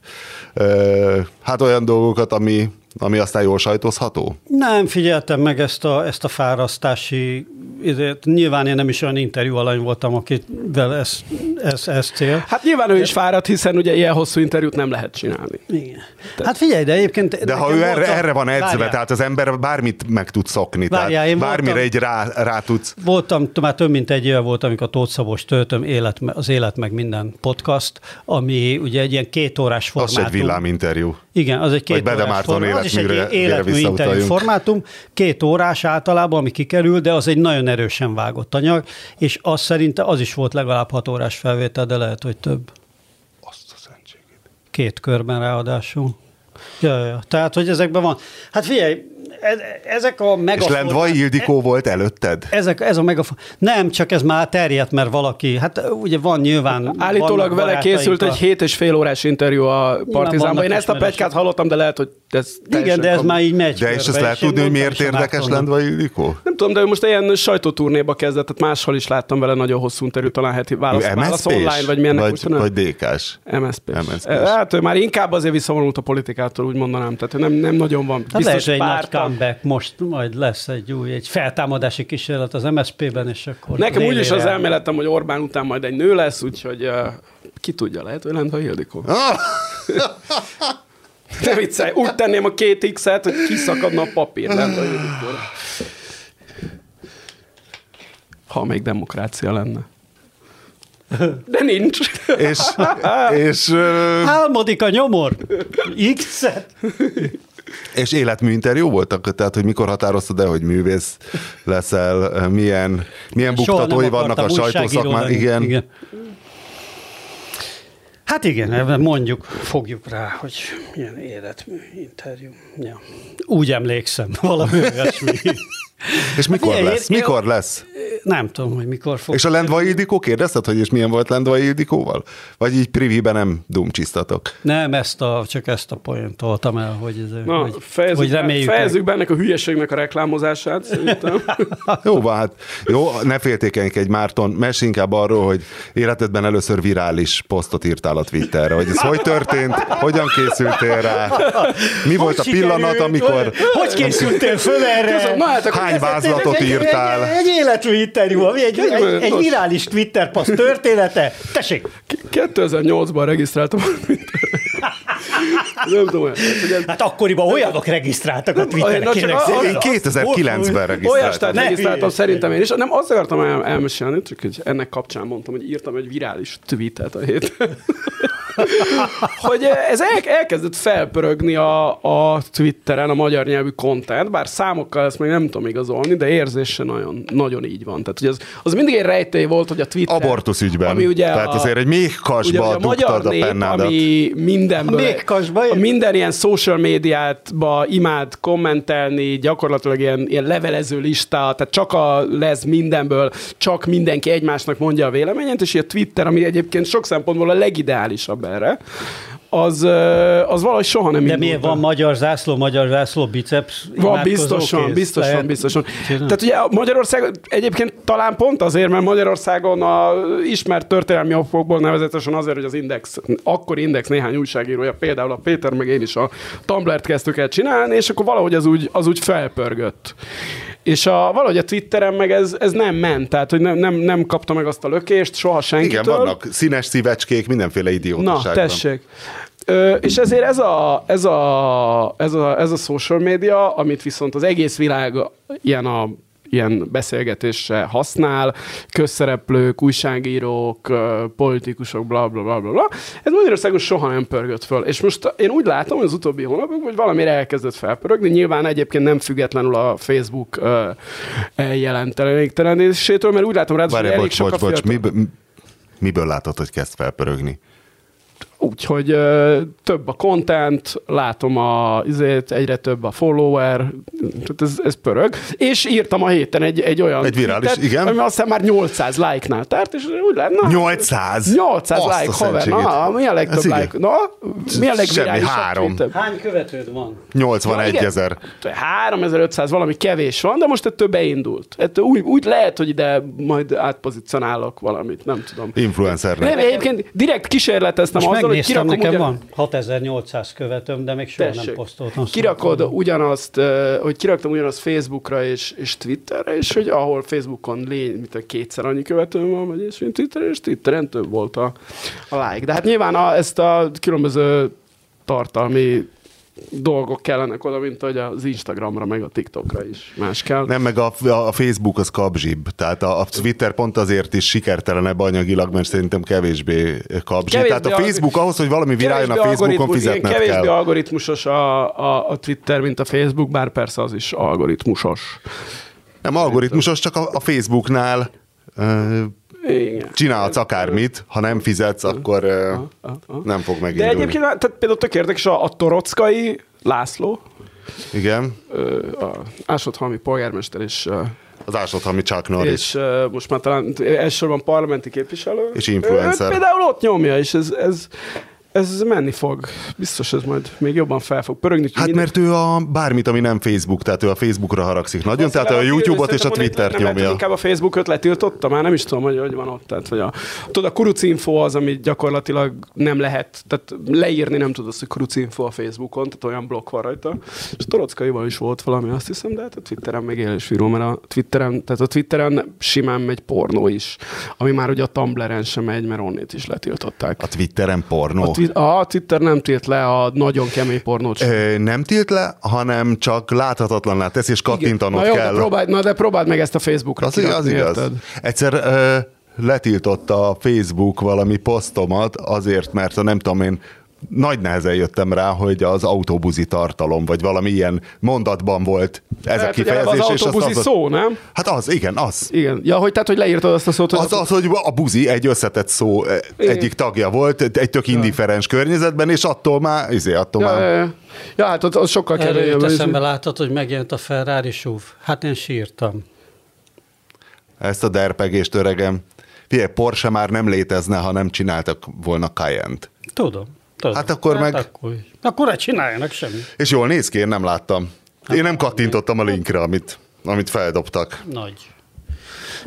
hát olyan dolgokat, ami, ami aztán jól sajtozható? Nem figyeltem meg ezt a, ezt a fárasztási, időt. nyilván én nem is olyan interjú alany voltam, akivel ez, ez, ez cél. Hát nyilván ő is fáradt, hiszen ugye ilyen hosszú interjút nem lehet csinálni. Igen. Tehát... Hát figyelj, de egyébként... De ha ő erre, voltam... erre van edzve, Várjál. tehát az ember bármit meg tud szokni, Várjál, tehát bármire voltam, egy rá, rá tudsz. Voltam, már több mint egy éve volt, amikor Tóth Szabos töltöm élet, az Élet meg minden podcast, ami ugye egy ilyen két órás formátum. Az egy villáminterjú. Igen, az egy két Vagy órás formátum. Az is egy életmű interjú formátum, két órás általában, ami kikerül, de az egy nagyon erősen vágott anyag, és az szerinte az is volt legalább hat órás felvétel, de lehet, hogy több. Azt a szentségét. Két körben ráadásul. Ja, ja. Tehát, hogy ezekben van. Hát figyelj, ezek a megafon... És Lendvai Ildikó volt előtted? Ezek, ez a megafon... Nem, csak ez már terjedt, mert valaki, hát ugye van nyilván... Állítólag vele készült egy hét és fél órás interjú a Partizánban. Én ezt a pegykát hallottam, de lehet, hogy ez Igen, de ez már így megy. De és ezt lehet tudni, hogy miért érdekes Lendvai Ildikó? Nem tudom, de ő most ilyen sajtóturnéba kezdett, tehát máshol is láttam vele nagyon hosszú interjút, talán heti válasz, válasz online, vagy milyennek vagy, úgy Vagy DK-s? MSZP. Hát ő már inkább azért visszavonult a politikától, úgy mondanám. Tehát nem, nem nagyon van. Hát Biztos egy nagy comeback, most majd lesz egy új, egy feltámadási kísérlet az MSZP-ben, és akkor... Nekem úgyis az elméletem, hogy Orbán után majd egy nő lesz, úgyhogy uh, ki tudja, lehet, hogy lenne a Hildikó. Nem viccelj, úgy tenném a két X-et, hogy kiszakadna a papír, nem a Hildikóra. Ha még demokrácia lenne. De nincs. És, és Álmodik a nyomor. X-et. És életmű interjú voltak? Tehát, hogy mikor határoztad el, hogy művész leszel, milyen, milyen buktatói vannak a sajtószakmán? Igen. igen. Hát igen, mondjuk, fogjuk rá, hogy milyen életmű interjú. Ja. Úgy emlékszem, valami olyasmi. És mikor hát, lesz? Mikor lesz? Nem tudom, hogy mikor fog. És a Lendvai Ildikó kérdezted, hogy és milyen volt Lendvai Ildikóval? Vagy így priviben nem dumcsisztatok? Nem, ezt a, csak ezt a poént toltam el, hogy, ez, Na, hogy, fejezzük, hogy reméljük. Fejezzük be ennek a hülyeségnek a reklámozását, szerintem. jó, van, hát jó, ne féltékenykedj Márton, mesélj inkább arról, hogy életedben először virális posztot írtál a Twitterre, hogy ez hogy történt, hogyan készültél rá, mi hogy volt a pillanat, amikor... Hogy készültél föl erre? Köszönöm, na, hát Hány vázlatot írtál? Egy, egy, egy életű interjú, egy, egy, egy, egy virális Twitter passz története. Tessék! 2008-ban regisztráltam nem tudom, hogy ez... Hát akkoriban olyanok regisztráltak a Twitterre, Én 2009-ben regisztráltam. Olyas regisztráltam szerintem én is. Nem azt akartam el, elmesélni, csak hogy ennek kapcsán mondtam, hogy írtam egy virális tweetet a hét. Hogy ez el, elkezdett felpörögni a, a Twitteren a magyar nyelvű content, bár számokkal ezt még nem tudom igazolni, de érzése nagyon, nagyon így van. Tehát, hogy az, az mindig egy rejtély volt, hogy a Twitter... Abortusz ügyben. Ami ugye Tehát a, azért egy méhkasba ugye, a magyar nép, a pennádat. ami mindenből... A, a minden ilyen social médiátba imád kommentelni, gyakorlatilag ilyen, ilyen levelező lista, tehát csak a lesz mindenből, csak mindenki egymásnak mondja a véleményét, és ilyen Twitter, ami egyébként sok szempontból a legideálisabb erre, az, az valahogy soha nem De miért van magyar zászló, magyar zászló, biceps? Van, biztosan, kész. biztosan, Lehet... biztosan. Tehát ugye Magyarország egyébként talán pont azért, mert Magyarországon a ismert történelmi okokból nevezetesen azért, hogy az Index, akkor Index néhány újságírója, például a Péter, meg én is a Tumblr-t kezdtük el csinálni, és akkor valahogy az úgy, az úgy felpörgött. És a, valahogy a Twitteren meg ez, ez nem ment, tehát hogy nem, nem, nem kapta meg azt a lökést soha senkitől. Igen, vannak színes szívecskék, mindenféle idiótaságban. Na, tessék. Ö, és ezért ez a, ez, a, ez, a, ez a social media, amit viszont az egész világ ilyen a ilyen beszélgetésre használ, közszereplők, újságírók, politikusok, bla bla bla bla. bla. Ez Magyarországon soha nem pörgött föl. És most én úgy látom, hogy az utóbbi hónapokban, hogy valamire elkezdett felpörögni. Nyilván egyébként nem függetlenül a Facebook eljelentelenésétől, mert úgy látom rá, hogy elég bocs, sok bocs, bocs, miből, miből látod, hogy kezd felpörögni? Úgyhogy több a content, látom a, izét, egyre több a follower, tehát ez, ez pörög. És írtam a héten egy, egy olyan Egy virális, tweetet, igen. Ami aztán már 800 like-nál tárt, és úgy lenne. 800? 800 Azt like, haver. Na, mi a legtöbb like? Na, mi a legvirálisabb három. Hány követőd van? 81 ezer. 3500 valami kevés van, de most ettől beindult. Ettől úgy, úgy lehet, hogy ide majd átpozicionálok valamit, nem tudom. Influencernek. Nem, egyébként direkt kísérleteztem azzal, hogy kirakom nekem ugyan... van 6800 követőm, de még soha Tessék. nem posztoltam. Kirakod ugyanazt, hogy kiraktam ugyanazt Facebookra és, és Twitterre, és hogy ahol Facebookon lény, mint a kétszer annyi követőm van, vagy és mint Twitter, és Twitteren több volt a, a like. De hát nyilván a, ezt a különböző tartalmi dolgok kellenek oda, mint hogy az Instagramra, meg a TikTokra is más kell. Nem, meg a, a Facebook az kabzsibb, tehát a, a Twitter pont azért is sikertelenebb anyagilag, mert szerintem kevésbé kabzsibb. Tehát a Facebook ahhoz, hogy valami viráljon a Facebookon fizetned kevésbé kell. algoritmusos a, a, a Twitter, mint a Facebook, bár persze az is algoritmusos. Nem algoritmusos, csak a, a Facebooknál igen. Csinálhatsz akármit, ha nem fizetsz, akkor nem fog megindulni. De egyébként tehát például tök érdekes a, a Torockai László, igen. A Ásodhalmi polgármester és az Ásodhalmi Chuck Norris. És uh, most már talán elsősorban parlamenti képviselő. És influencer. Ő, például ott nyomja, és ez, ez, ez menni fog. Biztos ez majd még jobban fel fog pörögni. Hát minden... mert ő a bármit, ami nem Facebook, tehát ő a Facebookra haragszik nagyon, Azt tehát a YouTube-ot és a Twittert nem nyomja. Inkább a Facebookot letiltotta, már nem is tudom, hogy, hogy van ott. Tehát, hogy a, tudod, a kurucinfo az, ami gyakorlatilag nem lehet, tehát leírni nem tudod hogy kurucinfo a Facebookon, tehát olyan blokk van rajta. És Torockaival is volt valami, azt hiszem, de hát a Twitteren még él is mert a Twitteren, tehát a Twitteren simán megy pornó is, ami már ugye a Tumblr-en sem megy, mert onnét is letiltották. A Twitteren pornó? A, a Twitter nem tilt le a nagyon kemény pornót Ö, nem tilt le, hanem csak láthatatlanná tesz, és kattintanod na jó, kell. De próbáld, na de próbáld meg ezt a Facebookra az, az igaz. Érted? Egyszer ö, letiltotta a Facebook valami posztomat azért, mert a nem tudom én nagy nehezen jöttem rá, hogy az autóbuzi tartalom, vagy valami ilyen mondatban volt ez a kifejezés. Az autóbuzi az, szó, nem? Hát az, igen, az. Igen. Ja, hogy tehát, hogy leírtad azt a szót. Hogy az, az, hogy a buzi egy összetett szó e, igen. egyik tagja volt, egy tök indiferens ja. környezetben, és attól már, izé, attól ja, már... Ja, ja. ja, hát az, az sokkal kevésbé. Előtt eszembe látod, hogy megjelent a Ferrari SUV. Hát én sírtam. Ezt a derpegést, öregem. Figyelj, Porsche már nem létezne, ha nem csináltak volna Cayenne-t. Tudom. Tudom. Hát akkor hát meg... Akkor, akkor csináljanak semmi. És jól néz ki, én nem láttam. Hát én nem kattintottam a linkre, amit, amit feldobtak. Nagy.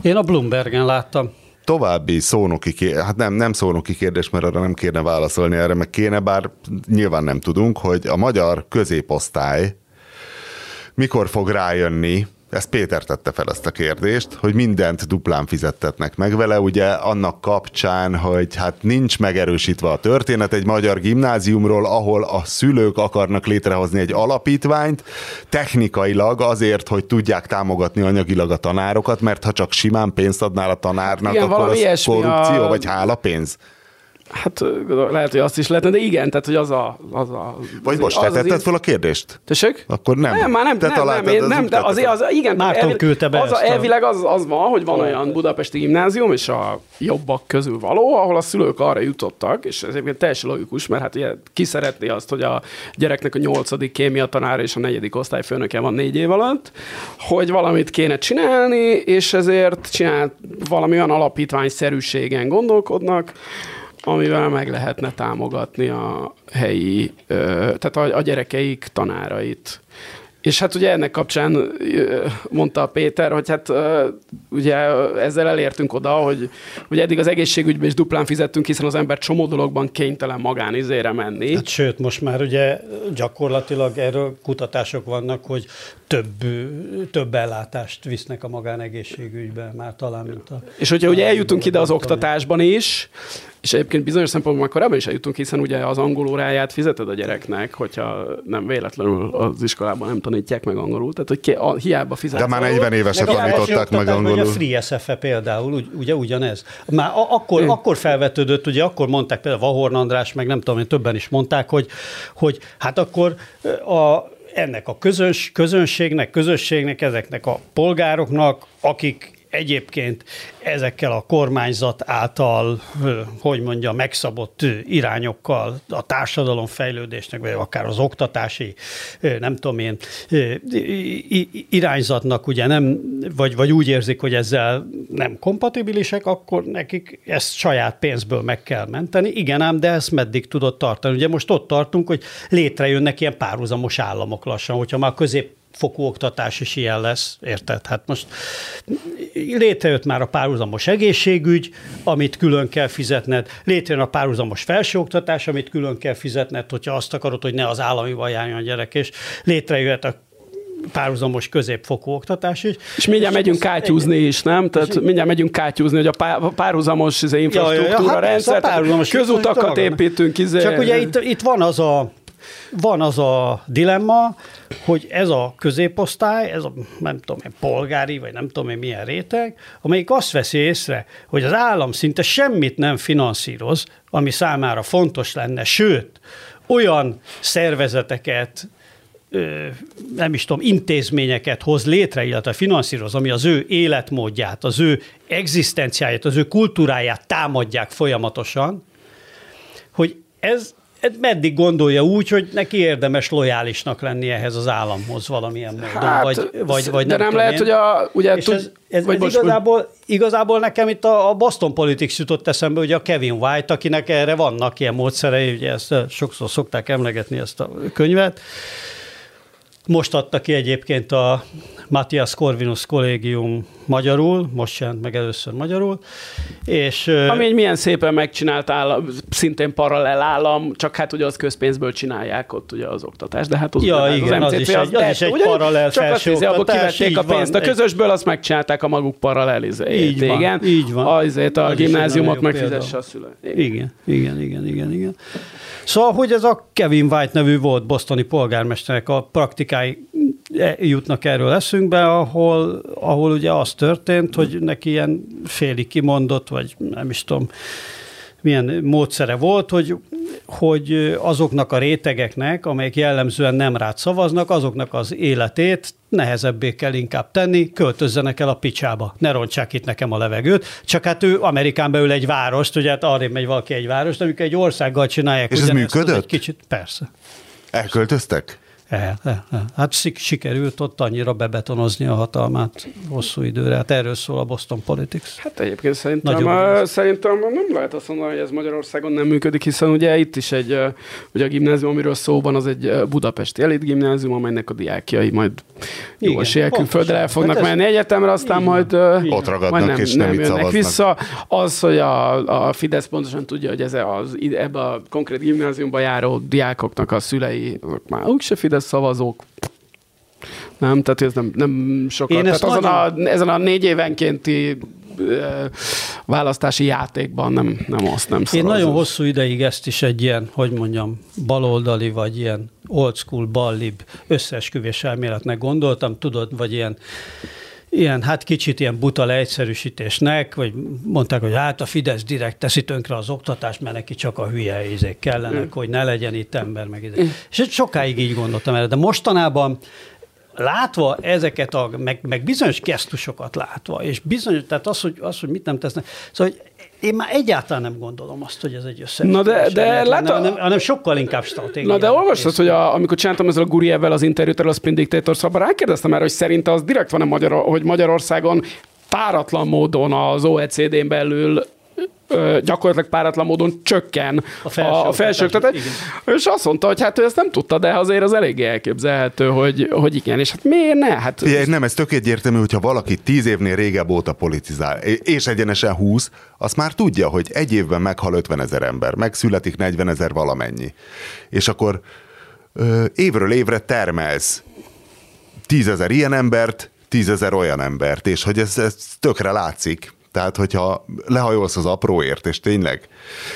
Én a Bloombergen láttam. További szónoki kérdés, hát nem, nem szónoki kérdés, mert arra nem kéne válaszolni, erre meg kéne, bár nyilván nem tudunk, hogy a magyar középosztály mikor fog rájönni, ezt Péter tette fel ezt a kérdést, hogy mindent duplán fizettetnek meg vele, ugye annak kapcsán, hogy hát nincs megerősítve a történet egy magyar gimnáziumról, ahol a szülők akarnak létrehozni egy alapítványt, technikailag azért, hogy tudják támogatni anyagilag a tanárokat, mert ha csak simán pénzt adnál a tanárnak, Igen, akkor az korrupció, a... vagy hálapénz? Hát lehet, hogy azt is lehetne, de igen, tehát hogy az a... Az a Vagy most te tetted fel a kérdést? Tessék? Akkor nem. Nem, már nem, te nem, nem, én, nem de azért az, igen, Márton elvi, küldte be az, a, elvileg az, az van, hogy van olyan budapesti gimnázium, és a jobbak közül való, ahol a szülők arra jutottak, és ez egyébként teljesen logikus, mert hát ugye ki szeretné azt, hogy a gyereknek a nyolcadik kémia tanára és a negyedik osztályfőnöke van négy év alatt, hogy valamit kéne csinálni, és ezért csinál valami olyan alapítványszerűségen gondolkodnak, amivel meg lehetne támogatni a helyi, tehát a, a gyerekeik tanárait. És hát ugye ennek kapcsán mondta a Péter, hogy hát ugye ezzel elértünk oda, hogy ugye eddig az egészségügyben is duplán fizettünk, hiszen az ember csomó dologban kénytelen magánizére menni. Hát sőt, most már ugye gyakorlatilag erről kutatások vannak, hogy több, több ellátást visznek a magánegészségügybe, már talán, mint a... És hogyha ugye eljutunk ide az oktatásban is, és egyébként bizonyos szempontból már korábban is eljutunk, hiszen ugye az angol óráját fizeted a gyereknek, hogyha nem véletlenül az iskolában nem tanítják meg angolul, tehát hogy ki, a, hiába fizetsz. De már 40 évesen tanították meg angolul. A Free SFE például, ugye ugyanez. Már akkor, akkor felvetődött, ugye akkor mondták például Vahorn András, meg nem tudom, én többen is mondták, hogy, hogy hát akkor a, ennek a közös, közönségnek, közösségnek, ezeknek a polgároknak, akik egyébként ezekkel a kormányzat által, hogy mondja, megszabott irányokkal a társadalom fejlődésnek, vagy akár az oktatási, nem tudom én, irányzatnak ugye nem, vagy, vagy úgy érzik, hogy ezzel nem kompatibilisek, akkor nekik ezt saját pénzből meg kell menteni. Igen ám, de ezt meddig tudott tartani? Ugye most ott tartunk, hogy létrejönnek ilyen párhuzamos államok lassan, hogyha már közép fokú oktatás is ilyen lesz, érted? Hát most létrejött már a párhuzamos egészségügy, amit külön kell fizetned, létrejön a párhuzamos felsőoktatás, amit külön kell fizetned, hogyha azt akarod, hogy ne az állami járjon a gyerek, és létrejött a párhuzamos középfokú oktatás is. És mindjárt megyünk kátyúzni is, nem? Tehát mindjárt megyünk kátyúzni, hogy a párhuzamos izé, infrastruktúra ja, ja, ja, rendszer, hát közutakat építünk. Izé. Csak ugye itt, itt van az a van az a dilemma, hogy ez a középosztály, ez a nem tudom én, polgári, vagy nem tudom én milyen réteg, amelyik azt veszi észre, hogy az állam szinte semmit nem finanszíroz, ami számára fontos lenne, sőt, olyan szervezeteket, nem is tudom, intézményeket hoz létre, illetve finanszíroz, ami az ő életmódját, az ő egzisztenciáját, az ő kultúráját támadják folyamatosan, hogy ez meddig gondolja úgy, hogy neki érdemes lojálisnak lenni ehhez az államhoz valamilyen módon, hát, vagy, vagy, vagy de nem, nem lehet, én. hogy a... Ugye, tud, ez, ez, vagy ez most, igazából, igazából nekem itt a, a Boston Politics jutott eszembe, hogy a Kevin White, akinek erre vannak ilyen módszerei, ugye ezt sokszor szokták emlegetni ezt a könyvet, most adta ki egyébként a Matthias Corvinus kollégium magyarul, most jelent meg először magyarul. És, Ami egy milyen szépen megcsinált állam, szintén paralel állam, csak hát ugye az közpénzből csinálják ott ugye az oktatást, de hát az, ja, az igen, az, az, is egy, az is egy paralel csak felső azt abból kivették a pénzt. Van, a közösből azt megcsinálták a maguk paralelizét. Így van, igen. így van. Azért a gimnáziumot megfizesse a szülő. Igen, igen, igen, igen, igen. Szóval, hogy ez a Kevin White nevű volt bosztoni polgármesternek a praktikái e, jutnak erről eszünkbe, ahol, ahol ugye az történt, hogy neki ilyen félig kimondott, vagy nem is tudom, milyen módszere volt, hogy, hogy azoknak a rétegeknek, amelyek jellemzően nem rád szavaznak, azoknak az életét nehezebbé kell inkább tenni, költözzenek el a picsába, ne rontsák itt nekem a levegőt. Csak hát ő Amerikán belül egy várost, ugye hát arra megy valaki egy várost, amikor egy országgal csinálják. És ez működött? Egy kicsit, persze. Elköltöztek? El, el, el. Hát sikerült ott annyira bebetonozni a hatalmát hosszú időre. Hát erről szól a Boston Politics. Hát egyébként szerintem, a, szerintem nem lehet azt mondani, hogy ez Magyarországon nem működik, hiszen ugye itt is egy, ugye a gimnázium, amiről szó van, az egy budapesti elit gimnázium, amelynek a diákjai majd jó eséllyel külföldre el fognak hát menni egyetemre, aztán igen, majd, igen. ott ragadnak majd nem, és nem, nem jönnek szavaznak. vissza. Az, hogy a, a Fidesz pontosan tudja, hogy ez az, ebbe a konkrét gimnáziumba járó diákoknak a szülei, azok már úgyse Fidesz szavazók. Nem, tehát ez nem, nem sokat. Én tehát azon nagyon... a, ezen a négy évenkénti választási játékban nem, nem azt nem szavazom. Én nagyon hosszú ideig ezt is egy ilyen, hogy mondjam, baloldali, vagy ilyen old school, ballib összeesküvés elméletnek gondoltam, tudod, vagy ilyen ilyen, hát kicsit ilyen buta leegyszerűsítésnek, vagy mondták, hogy hát a Fidesz direkt teszi tönkre az oktatást, mert neki csak a hülye izék kellenek, mm. hogy ne legyen itt ember, meg izék. Mm. És sokáig így gondoltam erre, de mostanában látva ezeket, a, meg, meg bizonyos gesztusokat látva, és bizonyos, tehát az, hogy, az, hogy mit nem tesznek, szóval hogy én már egyáltalán nem gondolom azt, hogy ez egy összefüggés. Na de, de látod, hanem, hanem, sokkal inkább stratégia. Na de olvastad, hogy a, amikor csináltam ezzel a Gurievvel az interjút erről a Spin Dictator, szóval rákérdeztem erre, hogy szerinte az direkt van-e Magyar, hogy Magyarországon páratlan módon az OECD-n belül gyakorlatilag páratlan módon csökken a, a felsőoktatás. És azt mondta, hogy hát ő ezt nem tudta, de azért az eléggé elképzelhető, hogy, hogy igen. És hát miért ne? Hát, Igen, nem, ez tök egyértelmű, hogyha valaki tíz évnél régebb óta politizál, és egyenesen húsz, azt már tudja, hogy egy évben meghal 50 ezer ember, megszületik 40 ezer valamennyi. És akkor ö, évről évre termelsz tízezer ilyen embert, tízezer olyan embert, és hogy ez, ez tökre látszik. Tehát, hogyha lehajolsz az apróért, és tényleg,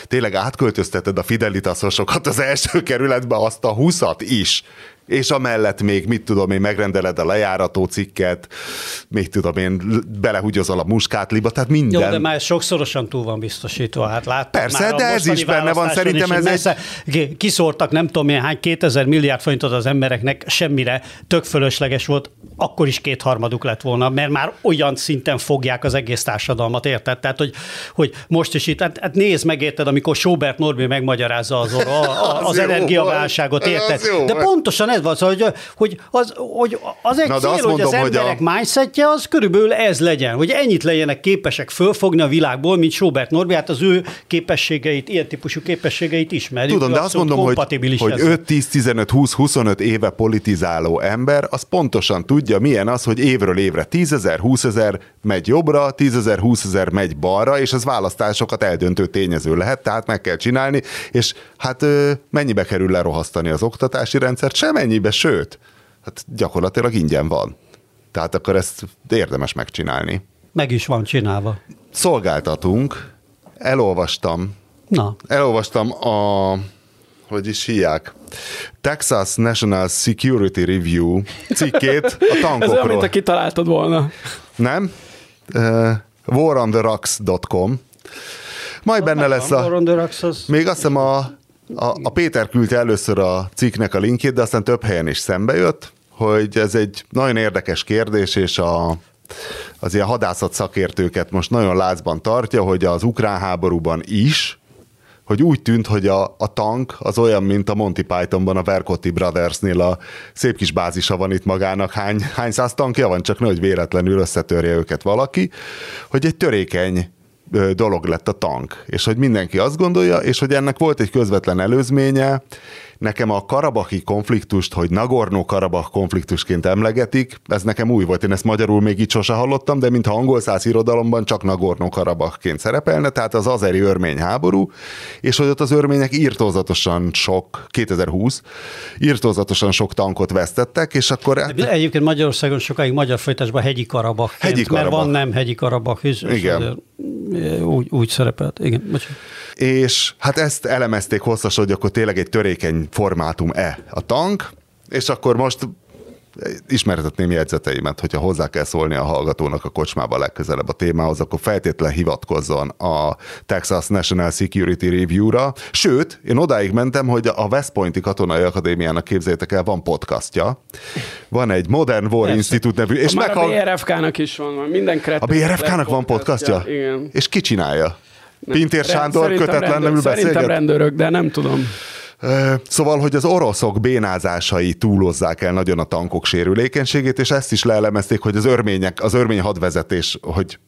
tényleg átköltözteted a fidelitasosokat az első kerületbe, azt a huszat is, és amellett még, mit tudom én, megrendeled a lejárató cikket, még tudom én, belehúgyozol a muskátliba, tehát minden. Jó, de már sokszorosan túl van biztosítva, hát láttam Persze, már de ez is benne van, szerintem ez messze, egy... Kiszórtak nem tudom én hány, 2000 milliárd forintot az embereknek, semmire, tök fölösleges volt, akkor is kétharmaduk lett volna, mert már olyan szinten fogják az egész társadalmat, érted? Tehát, hogy, hogy most is itt, hát, hát nézd meg, érted, amikor Sobert Norbi megmagyarázza az, a, a, az, az energiaválságot, érted? De pontosan ez van, szóval, hogy, hogy, az, hogy az egy Na, cél, mondom, hogy az emberek hogy a... mindsetje az körülbelül ez legyen, hogy ennyit legyenek képesek fölfogni a világból, mint Sobert Norbi, hát az ő képességeit, ilyen típusú képességeit ismerjük. Tudom, de azt mondom, hogy, hogy 5-10-15-20-25 éve politizáló ember, az pontosan tudja, milyen az, hogy évről évre 10 ezer, 20 ezer megy jobbra, 10 ezer, 20 ezer megy balra, és az választásokat eldöntő tényező lehet, tehát meg kell csinálni, és hát mennyibe kerül lerohasztani az oktatási rendszert? Sem ennyibe, sőt, hát gyakorlatilag ingyen van. Tehát akkor ezt érdemes megcsinálni. Meg is van csinálva. Szolgáltatunk, elolvastam, Na. elolvastam a, hogy is hívják, Texas National Security Review cikkét a tankokról. Ez olyan, mint a kitaláltad volna. Nem? Uh, warondtherocks.com Majd benne lesz a... Még azt hiszem a a, a Péter küldte először a cikknek a linkjét, de aztán több helyen is szembe jött, hogy ez egy nagyon érdekes kérdés, és a, az ilyen hadászat szakértőket most nagyon lázban tartja, hogy az ukrán háborúban is, hogy úgy tűnt, hogy a, a tank az olyan, mint a Monty Pythonban a Vercotti Brothersnél a szép kis bázisa van itt magának, hány, hány száz tankja van, csak nehogy véletlenül összetörje őket valaki, hogy egy törékeny dolog lett a tank, és hogy mindenki azt gondolja, és hogy ennek volt egy közvetlen előzménye, Nekem a karabahi konfliktust, hogy Nagorno-Karabach konfliktusként emlegetik, ez nekem új volt, én ezt magyarul még így sose hallottam, de mintha angol száz irodalomban csak Nagorno-Karabachként szerepelne, tehát az azeri örmény háború, és hogy ott az örmények írtózatosan sok, 2020, írtózatosan sok tankot vesztettek, és akkor... Hát... Egyébként Magyarországon sokáig magyar folytásban hegyi Karabach. mert van nem hegyi Karabach is. Igen. Úgy, úgy szerepelt. Igen, bocsánat és hát ezt elemezték hosszas, hogy akkor tényleg egy törékeny formátum-e a tank, és akkor most ismertetném jegyzeteimet, hogyha hozzá kell szólni a hallgatónak a kocsmába legközelebb a témához, akkor feltétlen hivatkozzon a Texas National Security Review-ra. Sőt, én odáig mentem, hogy a West Pointi Katonai Akadémiának képzeljétek el, van podcastja. Van egy Modern War Persze. Institute nevű. És meghall... a BRFK-nak is van, minden A BRFK-nak van podcastja? Igen. És ki csinálja? Pintér Sándor kötetlenül beszélget? Szerintem rendőrök, de nem tudom. Szóval, hogy az oroszok bénázásai túlozzák el nagyon a tankok sérülékenységét, és ezt is leelemezték, hogy az örmények, az örmény hadvezetés, hogy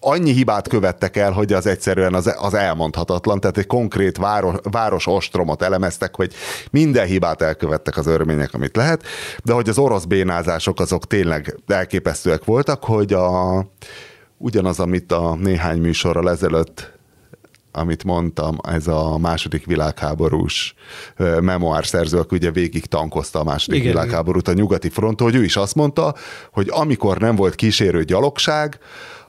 annyi hibát követtek el, hogy az egyszerűen az, az elmondhatatlan, tehát egy konkrét város, város ostromot elemeztek, hogy minden hibát elkövettek az örmények, amit lehet, de hogy az orosz bénázások azok tényleg elképesztőek voltak, hogy a, ugyanaz, amit a néhány műsorral ezelőtt amit mondtam, ez a második világháborús memoár szerző, aki ugye végig tankozta a második igen, világháborút a nyugati fronton, hogy ő is azt mondta, hogy amikor nem volt kísérő gyalogság,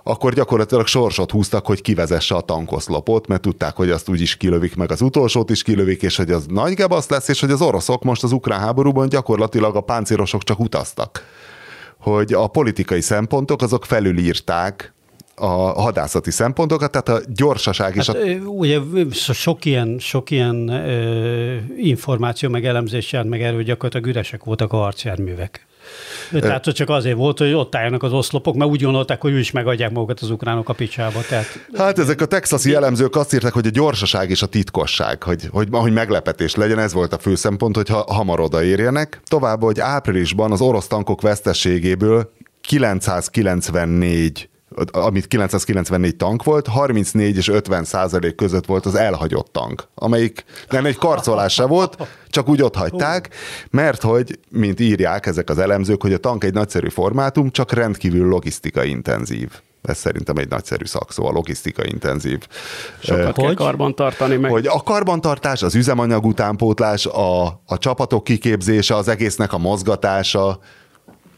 akkor gyakorlatilag sorsot húztak, hogy kivezesse a tankoszlopot, mert tudták, hogy azt úgy is kilövik, meg az utolsót is kilövik, és hogy az nagy gebasz lesz, és hogy az oroszok most az ukrán háborúban gyakorlatilag a páncélosok csak utaztak. Hogy a politikai szempontok azok felülírták a hadászati szempontokat, tehát a gyorsaság is. Hát, a... Ugye sok ilyen, sok ilyen ö, információ, meg elemzés jelent meg erről, gyakorlatilag üresek voltak a harcjárművek. Tehát hogy csak azért volt, hogy ott álljanak az oszlopok, mert úgy gondolták, hogy ő is megadják magukat az ukránok a picsába. Tehát... Hát ezek a texasi elemzők azt írták, hogy a gyorsaság és a titkosság, hogy, hogy, hogy meglepetés legyen, ez volt a fő szempont, hogy ha, hamar odaérjenek. Tovább, hogy áprilisban az orosz tankok veszteségéből 994 amit 994 tank volt, 34 és 50 százalék között volt az elhagyott tank, amelyik nem egy karcolás se volt, csak úgy ott hagyták, mert hogy, mint írják ezek az elemzők, hogy a tank egy nagyszerű formátum, csak rendkívül logisztika intenzív. Ez szerintem egy nagyszerű szakszó, a logisztika intenzív. Sokat uh, kell karbantartani meg. Hogy a karbantartás, az üzemanyag utánpótlás, a, a csapatok kiképzése, az egésznek a mozgatása,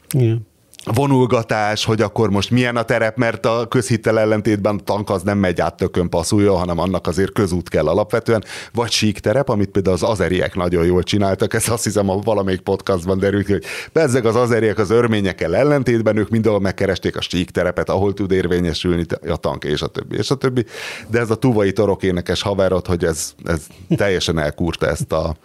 Igen vonulgatás, hogy akkor most milyen a terep, mert a közhittel ellentétben a tank az nem megy át tökön passzulja, hanem annak azért közút kell alapvetően, vagy sík terep, amit például az azeriek nagyon jól csináltak, ez azt hiszem a valamelyik podcastban derült hogy bezzeg az azeriek az örményekkel ellentétben, ők mindenhol megkeresték a sík terepet, ahol tud érvényesülni a tank, és a többi, és a többi. De ez a tuvai torok énekes haverot, hogy ez, ez teljesen elkúrta ezt a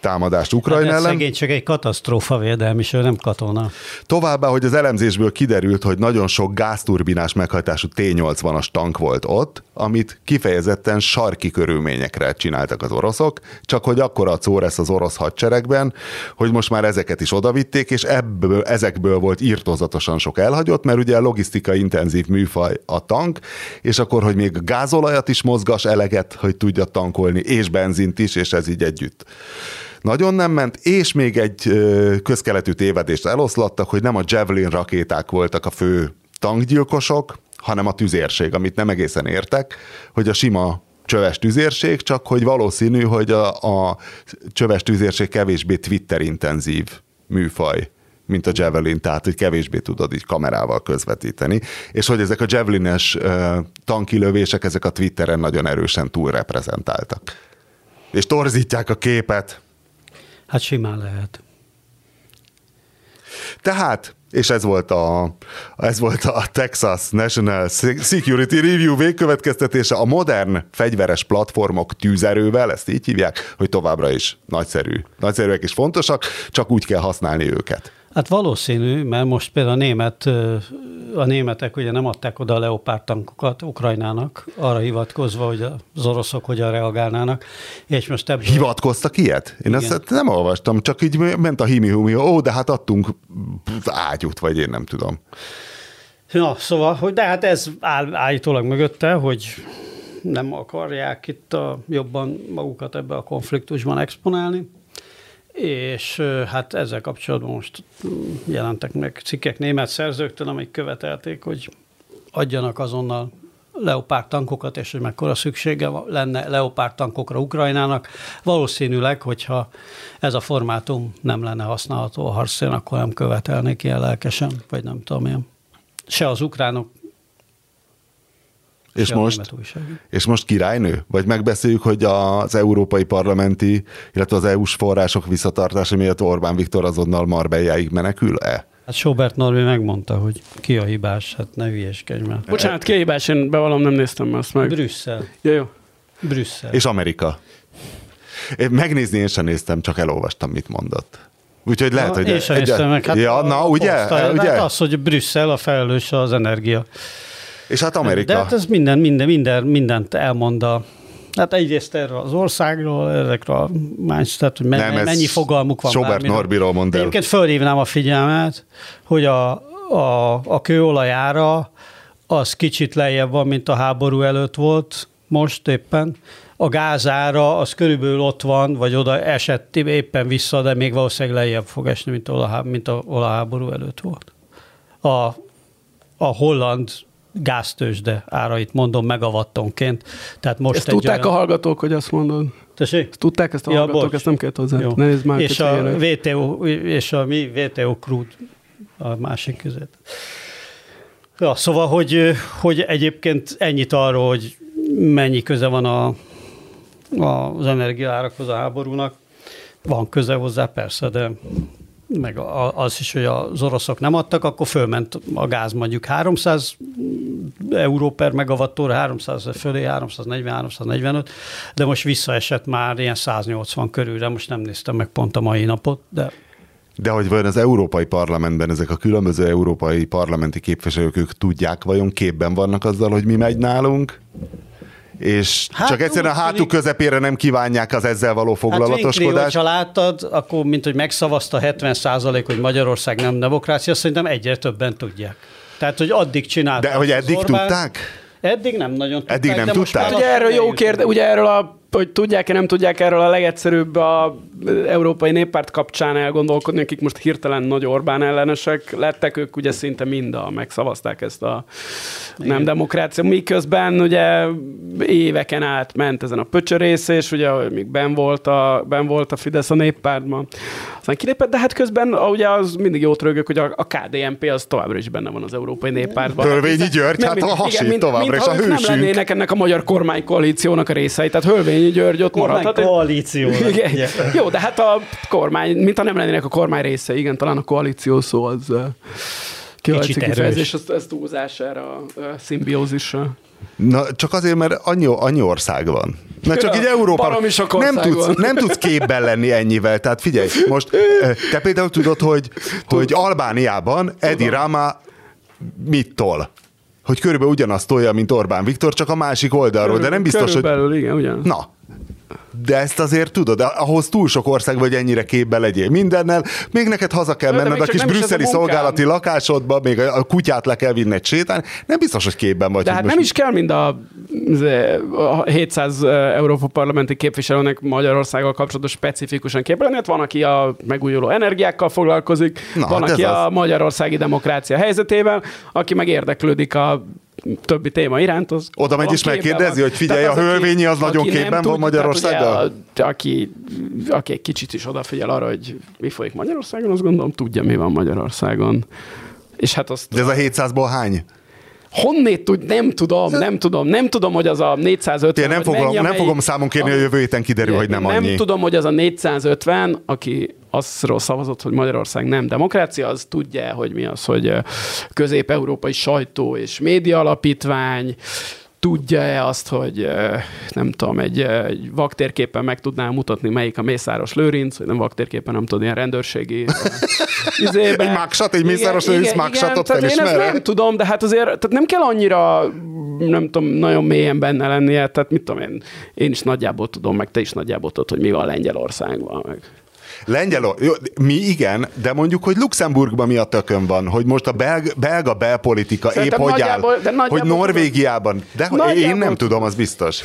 támadást Ukrajna hát ellen. Csak egy katasztrófa védelmi, és ő nem katona. Továbbá, hogy az elemzésből kiderült, hogy nagyon sok gázturbinás meghajtású T-80-as tank volt ott, amit kifejezetten sarki körülményekre csináltak az oroszok, csak hogy akkor a szó lesz az orosz hadseregben, hogy most már ezeket is odavitték, és ebből, ezekből volt írtozatosan sok elhagyott, mert ugye a logisztika intenzív műfaj a tank, és akkor, hogy még gázolajat is mozgas eleget, hogy tudja tankolni, és benzint is, és ez így együtt nagyon nem ment, és még egy közkeletű tévedést eloszlattak, hogy nem a Javelin rakéták voltak a fő tankgyilkosok, hanem a tüzérség, amit nem egészen értek, hogy a sima csöves tüzérség, csak hogy valószínű, hogy a, a csöves tüzérség kevésbé Twitter intenzív műfaj mint a Javelin, tehát hogy kevésbé tudod így kamerával közvetíteni, és hogy ezek a Javelines uh, tankilövések, ezek a Twitteren nagyon erősen túlreprezentáltak. És torzítják a képet. Hát simán lehet. Tehát, és ez volt a, ez volt a Texas National Security Review végkövetkeztetése, a modern fegyveres platformok tűzerővel, ezt így hívják, hogy továbbra is nagyszerű, nagyszerűek és fontosak, csak úgy kell használni őket. Hát valószínű, mert most például a, német, a németek ugye nem adták oda a Leopard tankokat Ukrajnának, arra hivatkozva, hogy az oroszok hogyan reagálnának, és most ebből... Hivatkoztak ilyet? Én Igen. ezt nem olvastam, csak így ment a himi-humi, ó, de hát adtunk ágyút, vagy én nem tudom. Na, szóval, hogy de hát ez áll állítólag mögötte, hogy nem akarják itt a, jobban magukat ebbe a konfliktusban exponálni és hát ezzel kapcsolatban most jelentek meg cikkek német szerzőktől, amik követelték, hogy adjanak azonnal leopárt tankokat, és hogy mekkora szüksége lenne leopárt tankokra Ukrajnának. Valószínűleg, hogyha ez a formátum nem lenne használható a harcén, akkor nem követelnék ilyen lelkesen, vagy nem tudom én. Se az ukránok, és most, és most királynő? Vagy megbeszéljük, hogy az európai parlamenti, illetve az EU-s források visszatartása miatt Orbán Viktor azonnal Marbelláig menekül-e? Hát Sobert Norbi megmondta, hogy ki a hibás, hát ne hülyeskedj már. Bocsánat, ki a hibás, én bevallom, nem néztem ezt meg. Brüsszel. Ja, jó. Brüsszel. És Amerika. Én megnézni én sem néztem, csak elolvastam, mit mondott. Úgyhogy lehet, na, hogy... Én sem egy, meg. Hát ja, na, ugye? Poszta, ugye? Hát az, hogy Brüsszel a felelős az energia és hát Amerika. De hát ez minden, minden, minden, mindent elmond a, Hát egyrészt erről az országról, ezekről a más, tehát hogy men, Nem, mennyi fogalmuk van. Sobert Norbiról mond el. Egyébként fölhívnám a figyelmet, hogy a, a, a kőolajára az kicsit lejjebb van, mint a háború előtt volt, most éppen. A gázára az körülbelül ott van, vagy oda esett éppen vissza, de még valószínűleg lejjebb fog esni, mint a, mint a, a háború előtt volt. A, a holland gáztősde árait mondom megavattonként. Tehát most ezt tudták olyan... a hallgatók, hogy azt mondod? Tessék? Ezt tudták ezt a ja, hallgatók, bocs. ezt nem kellett hozzá. Jó. Nézd már, és, a VTO, és a mi VTO crude a másik között. Ja, szóval, hogy, hogy egyébként ennyit arról, hogy mennyi köze van a, a, az energiaárakhoz a háborúnak. Van köze hozzá, persze, de meg az is, hogy az oroszok nem adtak, akkor fölment a gáz mondjuk 300 euró per megawattóra, 300 fölé, 340, 345, de most visszaesett már ilyen 180 körülre, most nem néztem meg pont a mai napot, de de hogy vajon az Európai Parlamentben ezek a különböző európai parlamenti képviselők, ők tudják, vajon képben vannak azzal, hogy mi megy nálunk? És hát, csak egyszerűen a hátuk közepére nem kívánják az ezzel való foglalatoskodást. Hát ha láttad, akkor mint hogy megszavazta 70% hogy Magyarország nem demokrácia, szerintem egyre többen tudják. Tehát, hogy addig csinálták. De hogy eddig Orbán, tudták? Eddig nem nagyon tudták. Eddig nem tudták. Ugye erről jó kérdés, ugye erről a hogy tudják-e, nem tudják erről a legegyszerűbb a Európai Néppárt kapcsán elgondolkodni, akik most hirtelen nagy Orbán ellenesek lettek, ők ugye szinte mind a, megszavazták ezt a Igen. nem demokrácia, miközben ugye éveken át ment ezen a pöcsörész, és ugye még ben volt a, ben volt a Fidesz a néppártban. Aztán kilépett, de hát közben ugye az mindig jót rögök, hogy a, a KDNP az továbbra is benne van az Európai Néppártban. Hölvényi György, hát a hasít igen, továbbra is a hősünk. nem lennének ennek a magyar kormánykoalíciónak a részei, tehát Hölvényi György ott maradhat. Koalíció. Igen. Jó, de hát a kormány, mint ha nem lennének a kormány része, igen, talán a koalíció szó az kicsit kifejezés, ez, ez túlzás erre a, a szimbiózisra. Na, csak azért, mert annyi, annyi ország van. Na csak így Európában nem tudsz, nem tudsz képben lenni ennyivel. Tehát figyelj, most te például tudod, hogy, hogy Albániában Edi Rama mit tol? Hogy körülbelül ugyanazt tolja, mint Orbán Viktor, csak a másik oldalról, de nem biztos, körülbelül, hogy... igen, ugyan. Na, de ezt azért tudod, ahhoz túl sok ország vagy ennyire képbe legyél mindennel, még neked haza kell menned a kis brüsszeli szolgálati lakásodba, még a kutyát le kell vinni sétálni, nem biztos, hogy képben vagy. De hát nem is kell mind a, a 700 Európa parlamenti képviselőnek Magyarországgal kapcsolatos specifikusan képben lenni, hát van, aki a megújuló energiákkal foglalkozik, Na, van, hát aki a az. magyarországi demokrácia helyzetében, aki meg érdeklődik a többi téma iránt, az Oda megy is megkérdezi, hogy figyelj, a hölvényi az nagyon képben van Magyarországgal? aki, aki egy kicsit is odafigyel arra, hogy mi folyik Magyarországon, azt gondolom tudja, mi van Magyarországon. És hát azt... De ez a 700-ból hány? Honnét tud, nem tudom, nem tudom, nem tudom, hogy az a 450... Én nem, fogom, mennyi, nem fogom számon kérni, a, a jövő héten kiderül, hogy nem, nem annyi. Nem tudom, hogy az a 450, aki azról szavazott, hogy Magyarország nem demokrácia, az tudja, hogy mi az, hogy közép-európai sajtó és média alapítvány, tudja-e azt, hogy nem tudom, egy, egy vaktérképpen meg tudnám mutatni, melyik a Mészáros Lőrinc, vagy nem vaktérképpen, nem tudom, ilyen rendőrségi izébe. Egy magsat, egy Mészáros Lőrinc magsatot felismer. Én ezt nem tudom, de hát azért tehát nem kell annyira nem tudom, nagyon mélyen benne lennie, tehát mit tudom én, én is nagyjából tudom, meg te is nagyjából tudod, hogy mi van Lengyelországban, meg Lengyel, jó, mi igen, de mondjuk, hogy Luxemburgban mi a tökön van, hogy most a belg, belga belpolitika Szerintem épp hogy áll, hogy Norvégiában, de nagyjából én nem tudom, az biztos.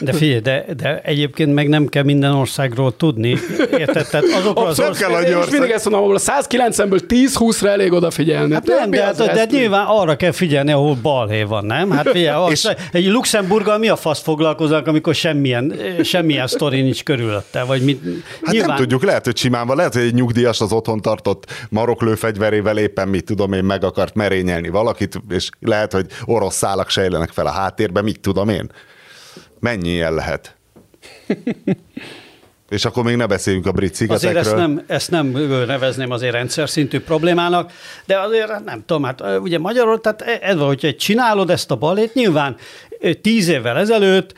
De figyelj, de, de egyébként meg nem kell minden országról tudni, érted? Tehát azokról az ország... kell Én mindig ezt mondom, ahol a 190-ből 10-20-ra elég odafigyelni. Hát nem, de, de, de nyilván arra kell figyelni, ahol balhé van, nem? Hát figyelj, és... egy Luxemburggal mi a fasz foglalkoznak, amikor semmilyen, semmilyen sztori nincs körülötte, vagy mit? Hát nyilván... nem tudjuk, lehet, hogy simán van, lehet, hogy egy nyugdíjas az otthon tartott maroklőfegyverével éppen mit tudom én, meg akart merényelni valakit, és lehet, hogy orosz szálak sejlenek fel a háttérbe, mit tudom én. Mennyi ilyen lehet? És akkor még ne beszéljünk a brit szigetekről. Azért ezt nem, ezt nem nevezném azért rendszer szintű problémának, de azért nem tudom, hát ugye Magyarország, tehát ez van, hogyha csinálod ezt a balét, nyilván tíz évvel ezelőtt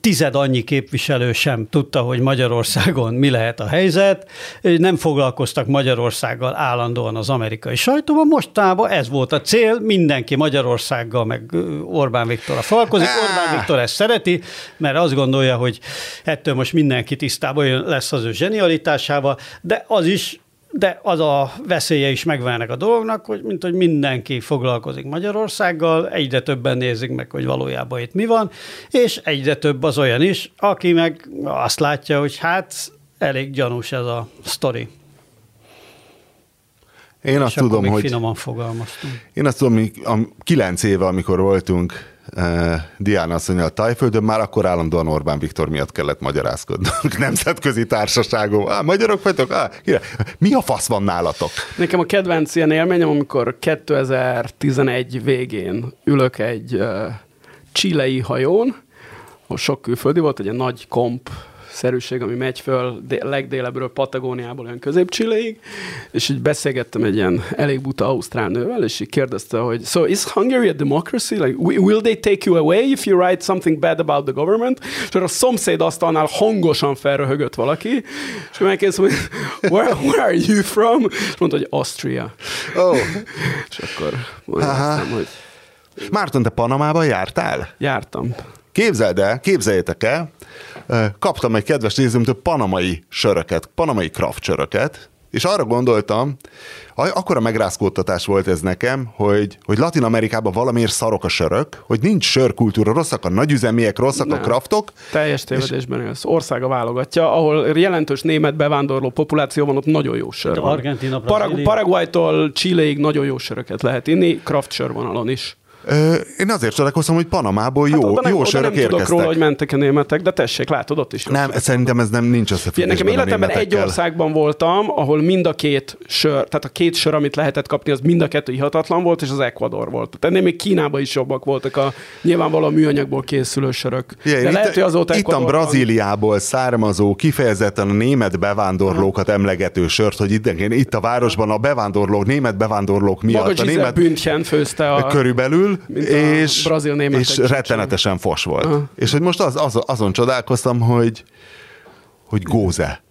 tized annyi képviselő sem tudta, hogy Magyarországon mi lehet a helyzet, nem foglalkoztak Magyarországgal állandóan az amerikai sajtóban, mostában ez volt a cél, mindenki Magyarországgal, meg Orbán Viktorra foglalkozik, Orbán Viktor ezt szereti, mert azt gondolja, hogy ettől most mindenki tisztában lesz az ő zsenialitásával, de az is de az a veszélye is megvan a dolognak, hogy mint hogy mindenki foglalkozik Magyarországgal, egyre többen nézik meg, hogy valójában itt mi van, és egyre több az olyan is, aki meg azt látja, hogy hát elég gyanús ez a sztori. Én azt tudom, hogy... finoman fogalmaztunk. Én azt tudom, hogy a kilenc éve, amikor voltunk uh, Diana asszonyal Tajföldön, már akkor állandóan Orbán Viktor miatt kellett magyarázkodnunk nemzetközi társaságon. Á, magyarok vagytok? Á? Mi a fasz van nálatok? Nekem a kedvenc ilyen élményem, amikor 2011 végén ülök egy uh, csilei hajón, ahol sok külföldi volt, egy nagy komp szerűség, ami megy föl dé- legdélebbről Patagóniából olyan középcsilléig, és így beszélgettem egy ilyen elég buta ausztrál nővel, és így kérdezte, hogy so is Hungary a democracy? Like, will they take you away if you write something bad about the government? És a szomszéd asztalnál hangosan felröhögött valaki, és megkérdeztem, hogy where, where are you from? És mondta, hogy Austria. Oh. és akkor mondtam, hogy Márton, te Panamában jártál? Jártam. Képzeld el, képzeljétek el, kaptam egy kedves nézőmtől panamai söröket, panamai craft söröket, És arra gondoltam, akkor a megrázkódtatás volt ez nekem, hogy, hogy Latin Amerikában valamiért szarok a sörök, hogy nincs sörkultúra, rosszak a nagyüzemiek, rosszak Nem. a kraftok. Teljes tévedésben élsz. Országa válogatja, ahol jelentős német bevándorló populáció van, ott nagyon jó sör. Argentina, Parag- Paraguaytól Chileig nagyon jó söröket lehet inni, craft sör vonalon is. Én azért csodálkoztam, hogy Panamából jó, hát jó sörök nem érkeztek. róla, hogy mentek a németek, de tessék, látod, ott is. Nem, sör. szerintem ez nem nincs összefüggésben Nekem életemben egy országban voltam, ahol mind a két sör, tehát a két sör, amit lehetett kapni, az mind a kettő ihatatlan volt, és az Ecuador volt. Tehát ennél még Kínában is jobbak voltak a nyilvánvalóan műanyagból készülő sörök. Ja, de itt, lehet, hogy azóta itt a Brazíliából származó, kifejezetten a német bevándorlókat emlegető sört, hogy itt, itt a városban a bevándorlók, német bevándorlók miatt. Maga a német főzte a... Körülbelül, és, brazil és rettenetesen fos volt. Aha. És hogy most az, az, azon csodálkoztam, hogy, hogy góze.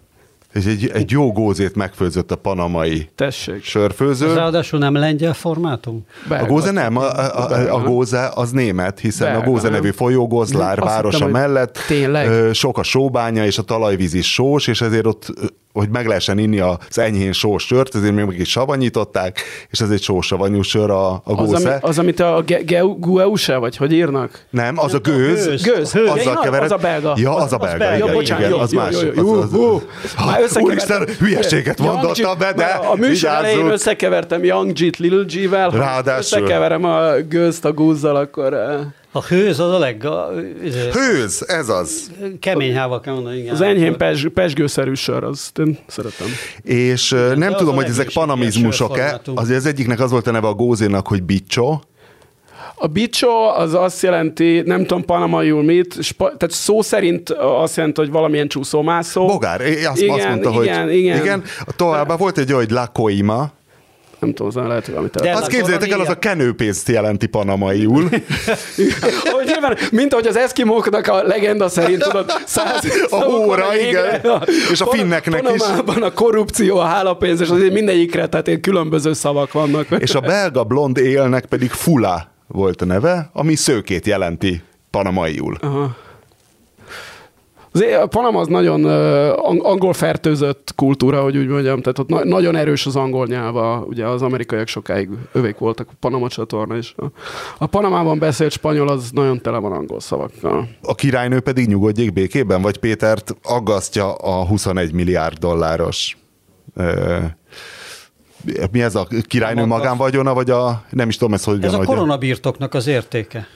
És egy, egy jó gózét megfőzött a panamai Tessék. sörfőző. Ráadásul nem lengyel formátum? Belga. A góze nem, a, a, a, a góze az német, hiszen Belga, a góze nevű folyó Gozlár városa hittem, mellett tényleg? sok a sóbánya, és a talajvíz is sós, és ezért ott hogy meg lehessen inni az enyhén sós sört, ezért még meg is savanyították, és ez egy sós savanyú sör a, a. Az, ami, az, amit a Gueuse, vagy hogy írnak? Nem, az a gőz. Gőz. gőz. gőz. Azzal kevered. Az a belga. Ja, az, az a belga. Az, az igen, igen, az más. Jó, jó, jó. Úristen, hülyeséget mondotta be, de A műsor elején összekevertem Young G-t Little G-vel. Ráadásul. Összekeverem a gőzt a gúzzal, akkor... A hőz az a leg... Izé, hőz, ez az. Kemény hával kell mondani, igen. Az enyhén pes, pesgőszerű sör, azt én szeretem. És De nem tudom, hogy ezek panamizmusok-e. Azért az egyiknek az volt a neve a gózénak, hogy bicsó. A bicsó az azt jelenti, nem tudom panamaiul mit, spa, tehát szó szerint azt jelenti, hogy valamilyen csúszómászó. Bogár, azt, igen, azt mondta, igen, hogy igen. igen. Továbbá volt egy olyan, hogy lakoima, nem tudom, az lehet, hogy valamit el. Azt képzeljétek el, az a kenőpénzt jelenti panamaiul. hogy nyilván, mint ahogy az eszkimóknak a legenda szerint, tudod, száz A hóra, igen. A, és a finneknek is. Panamában a korrupció, a hálapénz, és azért mindegyikre, tehát ilyen különböző szavak vannak. És a belga blond élnek pedig fula volt a neve, ami szőkét jelenti panamaiul. Aha. A Panama az nagyon uh, angol fertőzött kultúra, hogy úgy mondjam, tehát ott na- nagyon erős az angol nyelva, ugye az amerikaiak sokáig övék voltak a Panama csatorna, és a, Panamában beszélt spanyol az nagyon tele van angol szavakkal. A királynő pedig nyugodjék békében, vagy Pétert aggasztja a 21 milliárd dolláros uh, mi ez a királynő magánvagyona, vagy a, nem is tudom, ez hogy Ez a koronabirtoknak az értéke.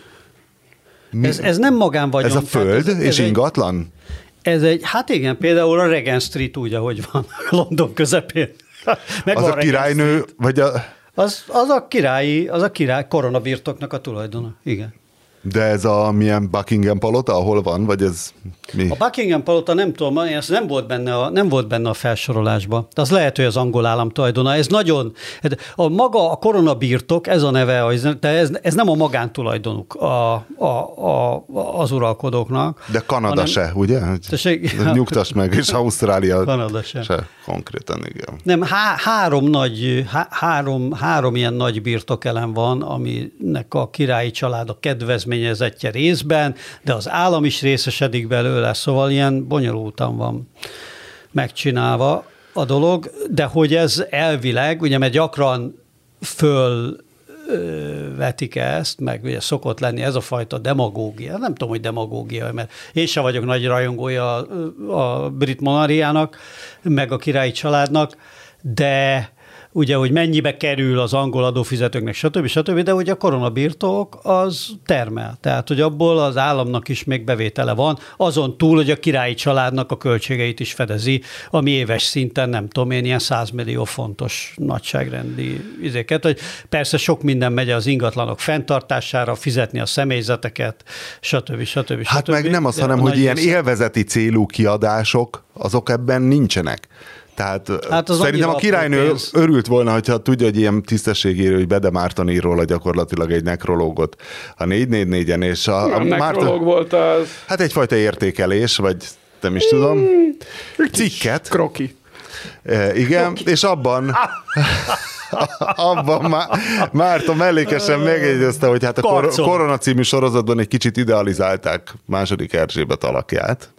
Mi? Ez, ez nem magánvagyon. Ez a föld ez, és ez ingatlan? Egy, ez egy, hát igen, például a Regent Street úgy, ahogy van London közepén. Meg az a királynő, vagy a... Az, az a királyi, az a király koronabirtoknak a tulajdona, igen. De ez a milyen Buckingham palota, ahol van, vagy ez mi? A Buckingham palota nem tudom, ez nem volt benne a, nem volt benne a felsorolásban. De az lehet, hogy az angol állam tulajdona. Ez nagyon, a maga a koronabirtok, ez a neve, de ez, ez nem a magántulajdonuk a, a, a, az uralkodóknak. De Kanada hanem, se, ugye? Tessék, Nyugtass meg, és Ausztrália Kanada se. se. Konkrétan, igen. Nem, há, három nagy, há, három, három ilyen nagy birtokelem van, aminek a királyi család a kedvezményezettje részben, de az állam is részesedik belőle, szóval ilyen bonyolultan van megcsinálva a dolog, de hogy ez elvileg, ugye mert gyakran föl vetik ezt, meg ugye szokott lenni ez a fajta demagógia. Nem tudom, hogy demagógia, mert én sem vagyok nagy rajongója a, a brit monarchiának, meg a királyi családnak, de ugye, hogy mennyibe kerül az angol adófizetőknek, stb. stb., de ugye a koronabirtok az termel. Tehát, hogy abból az államnak is még bevétele van, azon túl, hogy a királyi családnak a költségeit is fedezi, ami éves szinten nem tudom én, ilyen 100 millió fontos nagyságrendi izéket, hogy persze sok minden megy az ingatlanok fenntartására, fizetni a személyzeteket, stb. stb. Hát stb. meg nem az, hanem, hogy ilyen élvezeti célú kiadások, azok ebben nincsenek. Tehát hát az szerintem a királynő pénz. örült volna, hogyha tudja, hogy ilyen tisztességérő, hogy Bede Márton ír róla gyakorlatilag egy nekrológot a 444-en, és a, a Márton, volt az. Hát egyfajta értékelés, vagy nem is tudom, hmm. cikket. Kroki. E, igen, Kroki. és abban abban má, Márton mellékesen megjegyezte, hogy hát a kor, Korona című sorozatban egy kicsit idealizálták második Erzsébet alakját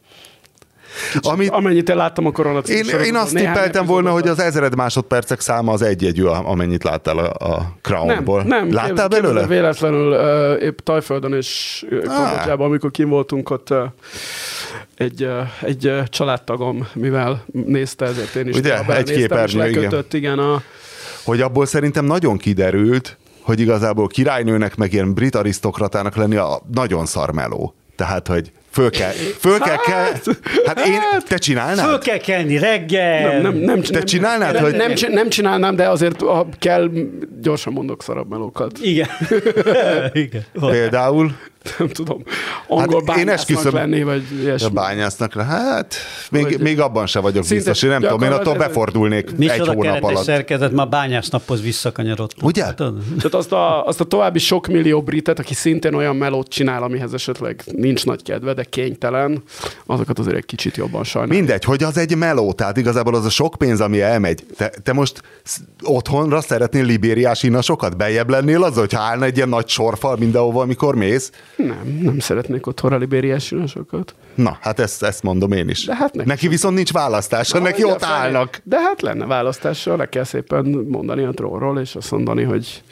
Kicsit, amit, amennyit láttam a korona Én, én azt tippeltem volna, hogy az ezered másodpercek száma az egy-egy, amennyit láttál a, a Crownból. Nem, nem. Láttál kép, belőle? Véletlenül uh, épp Tajföldön és Kambodzsában, amikor kim voltunk ott uh, egy, uh, egy uh, családtagom, mivel nézte, ezért én is Ugye, egy képernyő, igen. igen a... Hogy abból szerintem nagyon kiderült, hogy igazából királynőnek, meg ilyen brit arisztokratának lenni a nagyon szarmeló. Tehát, hogy Föl kell, föl kell, hát, kell, hát én, te csinálnád? Föl kell kelni reggel. Nem, nem, nem, te csinálnád? Nem, hogy... nem, nem csinálnám, de azért ha kell, gyorsan mondok szarabb melókat. Igen. Igen. Például? nem tudom, angol hát én esküszöm, lenni, vagy ilyesmi. Bányásznak le. Hát, még, vagy, még abban se vagyok biztos, én nem tudom, én attól befordulnék Mi egy hónap alatt. szerkezet már bányásznaphoz visszakanyarodtunk. Ugye? Hát, Tehát azt a, azt a további sok millió britet, aki szintén olyan melót csinál, amihez esetleg nincs nagy kedve, de kénytelen, azokat azért egy kicsit jobban sajnálom. Mindegy, hogy az egy meló, tehát igazából az a sok pénz, ami elmegy. Te, te most otthonra szeretnél libériás innasokat? Bejebb lennél az, hogy állna egy ilyen nagy sorfal mindenhova, amikor mész? Nem, nem szeretnék otthonra libériás sokat. Na, hát ezt, ezt mondom én is. De hát neki, neki viszont nincs választása, Na, neki ott állnak. De hát lenne választása, le kell szépen mondani a trónról, és azt mondani, hogy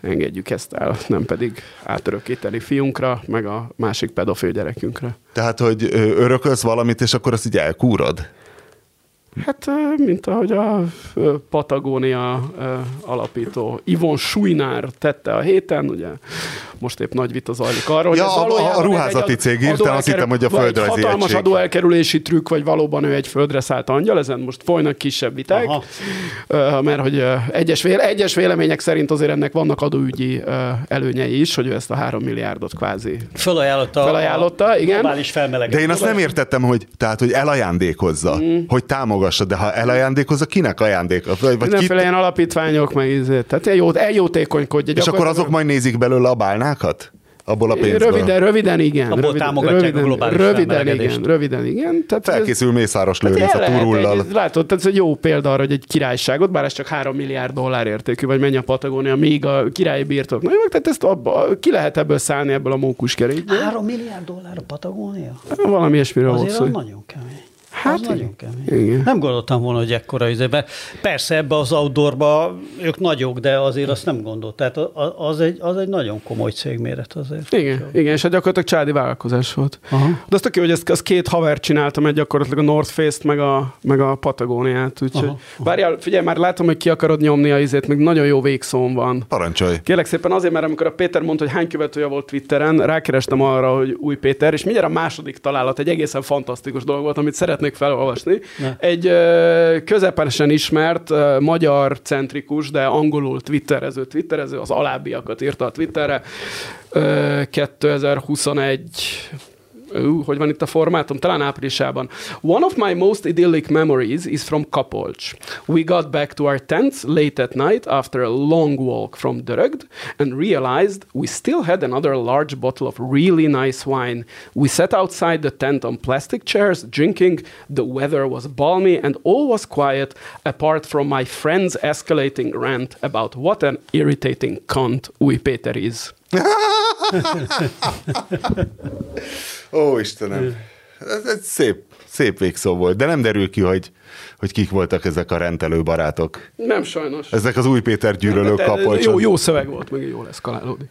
engedjük ezt el, nem pedig átörökíteni fiunkra, meg a másik pedofil gyerekünkre. Tehát, hogy örökölsz valamit, és akkor azt így elkúrod? Hát, mint ahogy a Patagónia alapító Ivon Sujnár tette a héten, ugye most épp nagy vita zajlik arról, hogy ja, a, a ruházati egy cég írta, azt hittem, hogy a földrajzi hatalmas egység. adóelkerülési trükk, vagy valóban ő egy földre szállt angyal, ezen most folynak kisebb viták, Aha. mert hogy egyes, véle, egyes vélemények szerint azért ennek vannak adóügyi előnyei is, hogy ő ezt a három milliárdot kvázi felajánlotta, felajánlotta igen. De én azt nem értettem, hogy, tehát, hogy elajándékozza, mm. hogy támogassa, de ha elajándékozza, kinek ajándékozza? Vagy Mindenféle kit... ilyen alapítványok, meg izé, tehát eljótékonykodja. És akkor azok majd nézik belőle a bálnát? Zónákat? Abból a pénzből? Röviden, röviden igen. Abból röviden, támogatják röviden, a globális Röviden igen, röviden igen. Tehát Felkészül ez, Mészáros lőnész a turullal. Látod, tehát ez egy jó példa arra, hogy egy királyságot, bár ez csak 3 milliárd dollár értékű, vagy mennyi a Patagónia, még a királyi birtok. Na jó, tehát ezt abba, ki lehet ebből szállni ebből a mókuskerékből? 3 milliárd dollár a Patagónia? Valami ilyesmiről volt szó. nagyon kemény. Hát az nagyon kemény. Igen. Nem gondoltam volna, hogy ekkora izébe. Persze ebbe az outdoorba ők nagyok, de azért azt nem gondolt. Tehát az egy, az egy nagyon komoly cégméret azért. Igen, Jó. igen és hát gyakorlatilag csádi vállalkozás volt. Aha. De azt aki, hogy ezt, az két haver csináltam, egy gyakorlatilag a North Face-t, meg a, meg a Patagóniát. Úgyhogy várjál, figyelj, már látom, hogy ki akarod nyomni a izét, még nagyon jó végszón van. Parancsolj. Kérlek szépen azért, mert amikor a Péter mondta, hogy hány követője volt Twitteren, rákerestem arra, hogy új Péter, és mindjárt a második találat egy egészen fantasztikus dolog volt, amit szeretnék felolvasni. Ne. Egy ö, közepesen ismert, ö, magyar centrikus, de angolul twitterező twitterező, az alábbiakat írta a Twitterre. Ö, 2021 hogy van itt a formátum? Talán áprilisában. One of my most idyllic memories is from Kapolcs. We got back to our tents late at night after a long walk from Dörögd and realized we still had another large bottle of really nice wine. We sat outside the tent on plastic chairs drinking. The weather was balmy and all was quiet apart from my friend's escalating rant about what an irritating cunt Új Péter is. Ó, Istenem. Ez egy szép, szép végszó volt, de nem derül ki, hogy, hogy kik voltak ezek a rendelő barátok. Nem sajnos. Ezek az új Péter gyűlölők kapolcsok. Jó, jó szöveg volt, meg jól eszkalálódik.